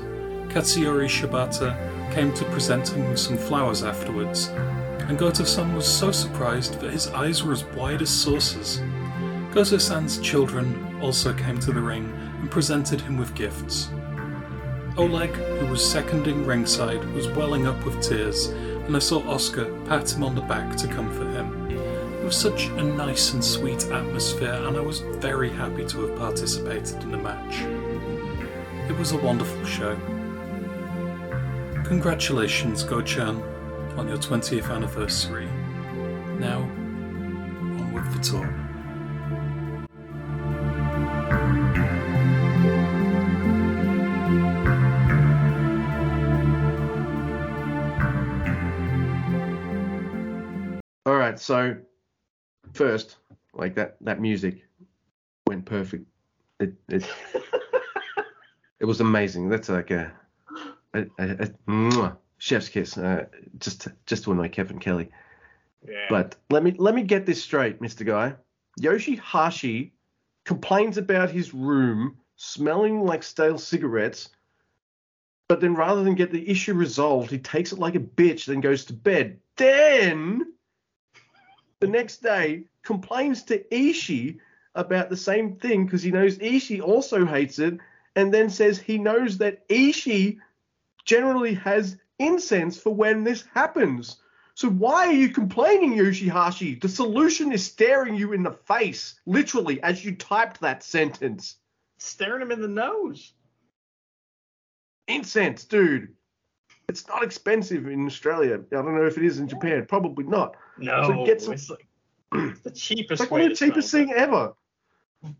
Katsuyori Shibata came to present him with some flowers afterwards, and Goto-san was so surprised that his eyes were as wide as saucers. Goto-san's children also came to the ring and presented him with gifts. Oleg, who was seconding ringside, was welling up with tears, and I saw Oscar pat him on the back to comfort him. It was such a nice and sweet atmosphere, and I was very happy to have participated in the match. It was a wonderful show. Congratulations, Go-chan, on your 20th anniversary. Now, on with the tour. So first, like that that music went perfect. It it it was amazing. That's like a a, a, a chef's kiss. Uh, just just to annoy Kevin Kelly. Yeah. But let me let me get this straight, Mr. Guy. Yoshihashi complains about his room smelling like stale cigarettes, but then rather than get the issue resolved, he takes it like a bitch, then goes to bed. Then the next day complains to Ishii about the same thing because he knows Ishii also hates it, and then says he knows that Ishii generally has incense for when this happens. So why are you complaining, Yoshihashi? The solution is staring you in the face, literally, as you typed that sentence. Staring him in the nose. Incense, dude. It's not expensive in Australia. I don't know if it is in Japan. Probably not. No, So get some- it's, like, it's the cheapest It's like way one of the cheapest thing ever.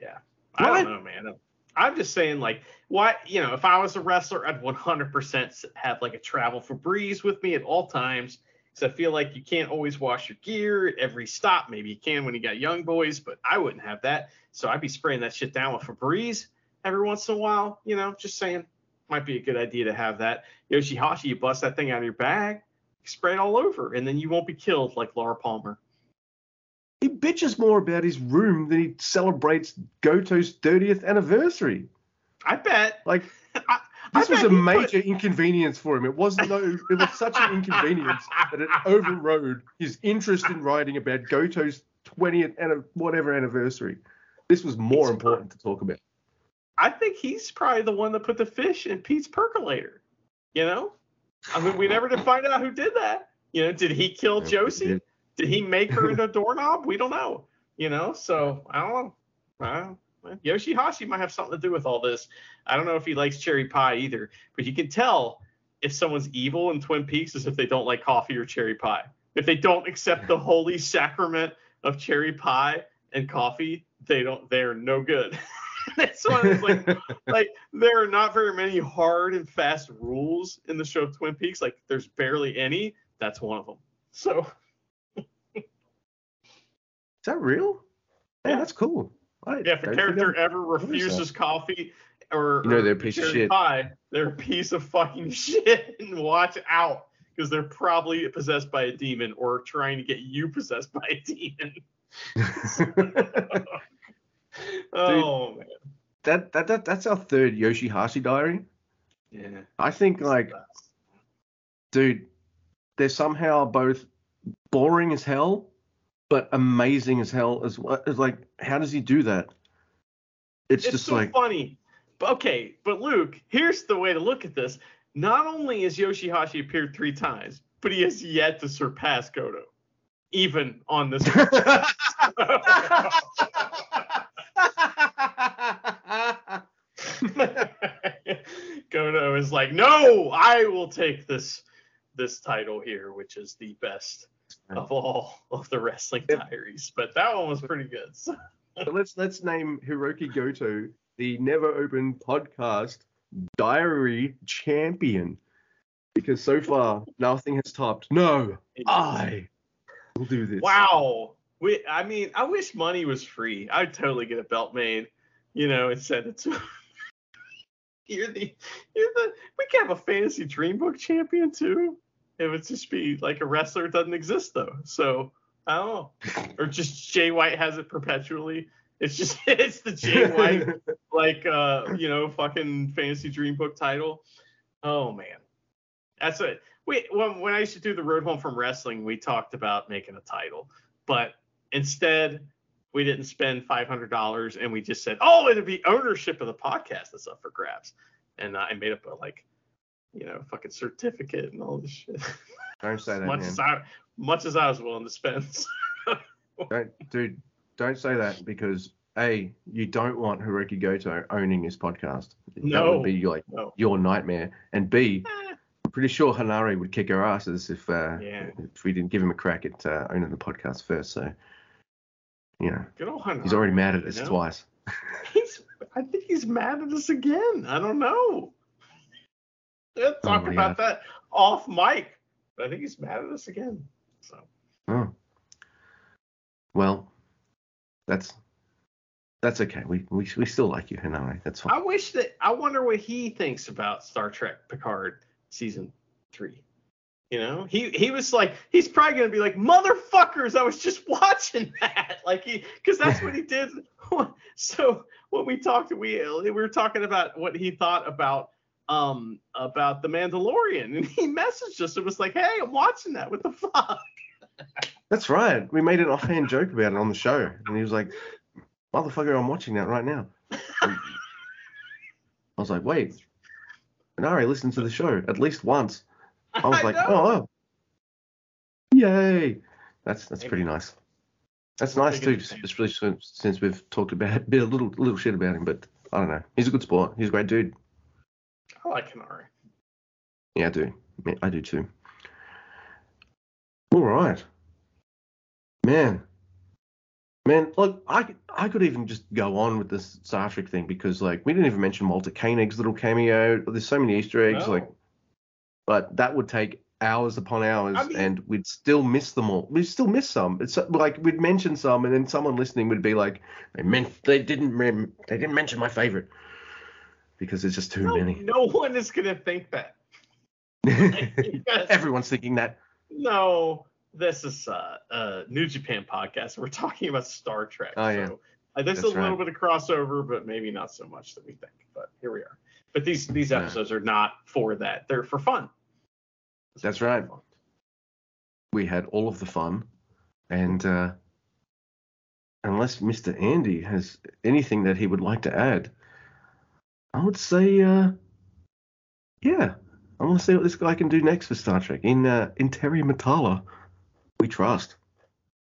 Yeah. I What? don't know, man. I'm just saying, like, why, you know, if I was a wrestler, I'd 100% have like a travel Febreze with me at all times. Because I feel like you can't always wash your gear at every stop. Maybe you can when you got young boys, but I wouldn't have that. So I'd be spraying that shit down with Febreze every once in a while. You know, just saying, might be a good idea to have that. Yoshihashi, you bust that thing out of your bag, spray it all over, and then you won't be killed like Laura Palmer. He bitches more about his room than he celebrates Goto's 30th anniversary. I bet. Like, I, This I was a he put- major inconvenience for him. It wasn't no, it was such an inconvenience that it overrode his interest in writing about Goto's 20th and whatever anniversary. This was more He's important to talk about. I think he's probably the one that put the fish in Pete's percolator. You know, I mean, we never did find out who did that. You know, did he kill Josie? did. He make her into a doorknob? We don't know. You know, so I don't know. I don't know. Yoshihashi might have something to do with all this. I don't know if he likes cherry pie either, but you can tell if someone's evil in Twin Peaks is if they don't like coffee or cherry pie. If they don't accept the holy sacrament of cherry pie and coffee, they don't. They're no good. That's why it's like, like there are not very many hard and fast rules in the show of Twin Peaks. Like there's barely any. That's one of them. So Is that real? Man, Yeah. that's cool. I Yeah, if a character ever refuses coffee or, You know they're a piece of shit. pie, they're a piece of fucking shit. And watch out, because they're probably possessed by a demon or trying to get you possessed by a demon. Oh man, that, that that that's our third Yoshihashi diary. yeah. I think like, dude, they're somehow both boring as hell, but amazing as hell as well. It's like, how does he do that? It's, it's just so like, funny. But okay, but Luke, here's the way to look at this. Not only has Yoshihashi appeared three times, but he has yet to surpass Goto, even on this. Goto is like, no, I will take this this title here, which is the best of all of the wrestling diaries. But that one was pretty good. So- let's let's name Hirooki Goto the Never Open Podcast Diary Champion, because so far nothing has topped. No, I will do this. Wow. We, I mean, I wish money was free. I'd totally get a belt made, you know, and send it to. You're the, you're the. We can have a fantasy dream book champion too. It would just be like a wrestler doesn't exist though. So I don't know, or just Jay White has it perpetually. It's just it's the Jay White like uh you know fucking fantasy dream book title. Oh man, that's it. We when when I used to do the road home from wrestling, we talked about making a title, but instead we didn't spend five hundred dollars and we just said, oh, it'd be ownership of the podcast that's up for grabs, and uh, I made up a like you know fucking certificate and all this shit. Don't say that, much man. as I much as I was willing to spend. Don't, dude, don't say that because a you don't want Hirooki Goto owning this podcast. No, That would be like no. your nightmare. And b, Eh, I'm pretty sure Hanare would kick our asses if uh, Yeah. if we didn't give him a crack at uh, owning the podcast first. So, you know, Good old Hunter. he's already mad at us you know? twice. He's, I think he's mad at us again. I don't know. We'll oh talk Oh, about that off mic. But I think he's mad at us again. So Oh. Well, that's that's okay. We we, we still like you, Hanare. That's fine. I wish that I wonder what he thinks about Star Trek Picard season three. You know, he he was like he's probably gonna be like motherfuckers. I was just watching that, like he because that's what he did. so when we talked, we we were talking about what he thought about um about the Mandalorian, and he messaged us. It was like, hey, I'm watching that. What the fuck? That's right. We made an offhand joke about it on the show, and he was like, "Motherfucker, I'm watching that right now." I was like, "Wait, Hanare listened to the show at least once." I was like, know. "Oh, oh, yay!" That's that's pretty nice. That's nice too, especially since, since we've talked about a, bit a little little shit about him, but I don't know. He's a good sport. He's a great dude. I like Kanari. Yeah, I do. Yeah, I do too. All right, man. Man, look, I could- I could even just go on with this Star Trek thing because like we didn't even mention Walter Koenig's little cameo. There's so many Easter eggs, like, but that would take hours upon hours, I mean- and we'd still miss them all. We'd still miss some. It's uh, like we'd mention some, and then someone listening would be like, they meant they didn't rem- they didn't mention my favorite because there's just too no, many. no one is gonna think that. Everyone's thinking that. No, this is uh, a New Japan podcast. We're talking about Star Trek. Oh, yeah. So, uh, there's That's a little right. bit of crossover, but maybe not so much that we think. But here we are. But these these Yeah. episodes are not for that. They're for fun. That's right. We had all of the fun, and uh, unless Mr. Andy has anything that he would like to add, I would say, uh, yeah, I want to see what this guy can do next for Star Trek. In uh, in Terry Matalas, we trust.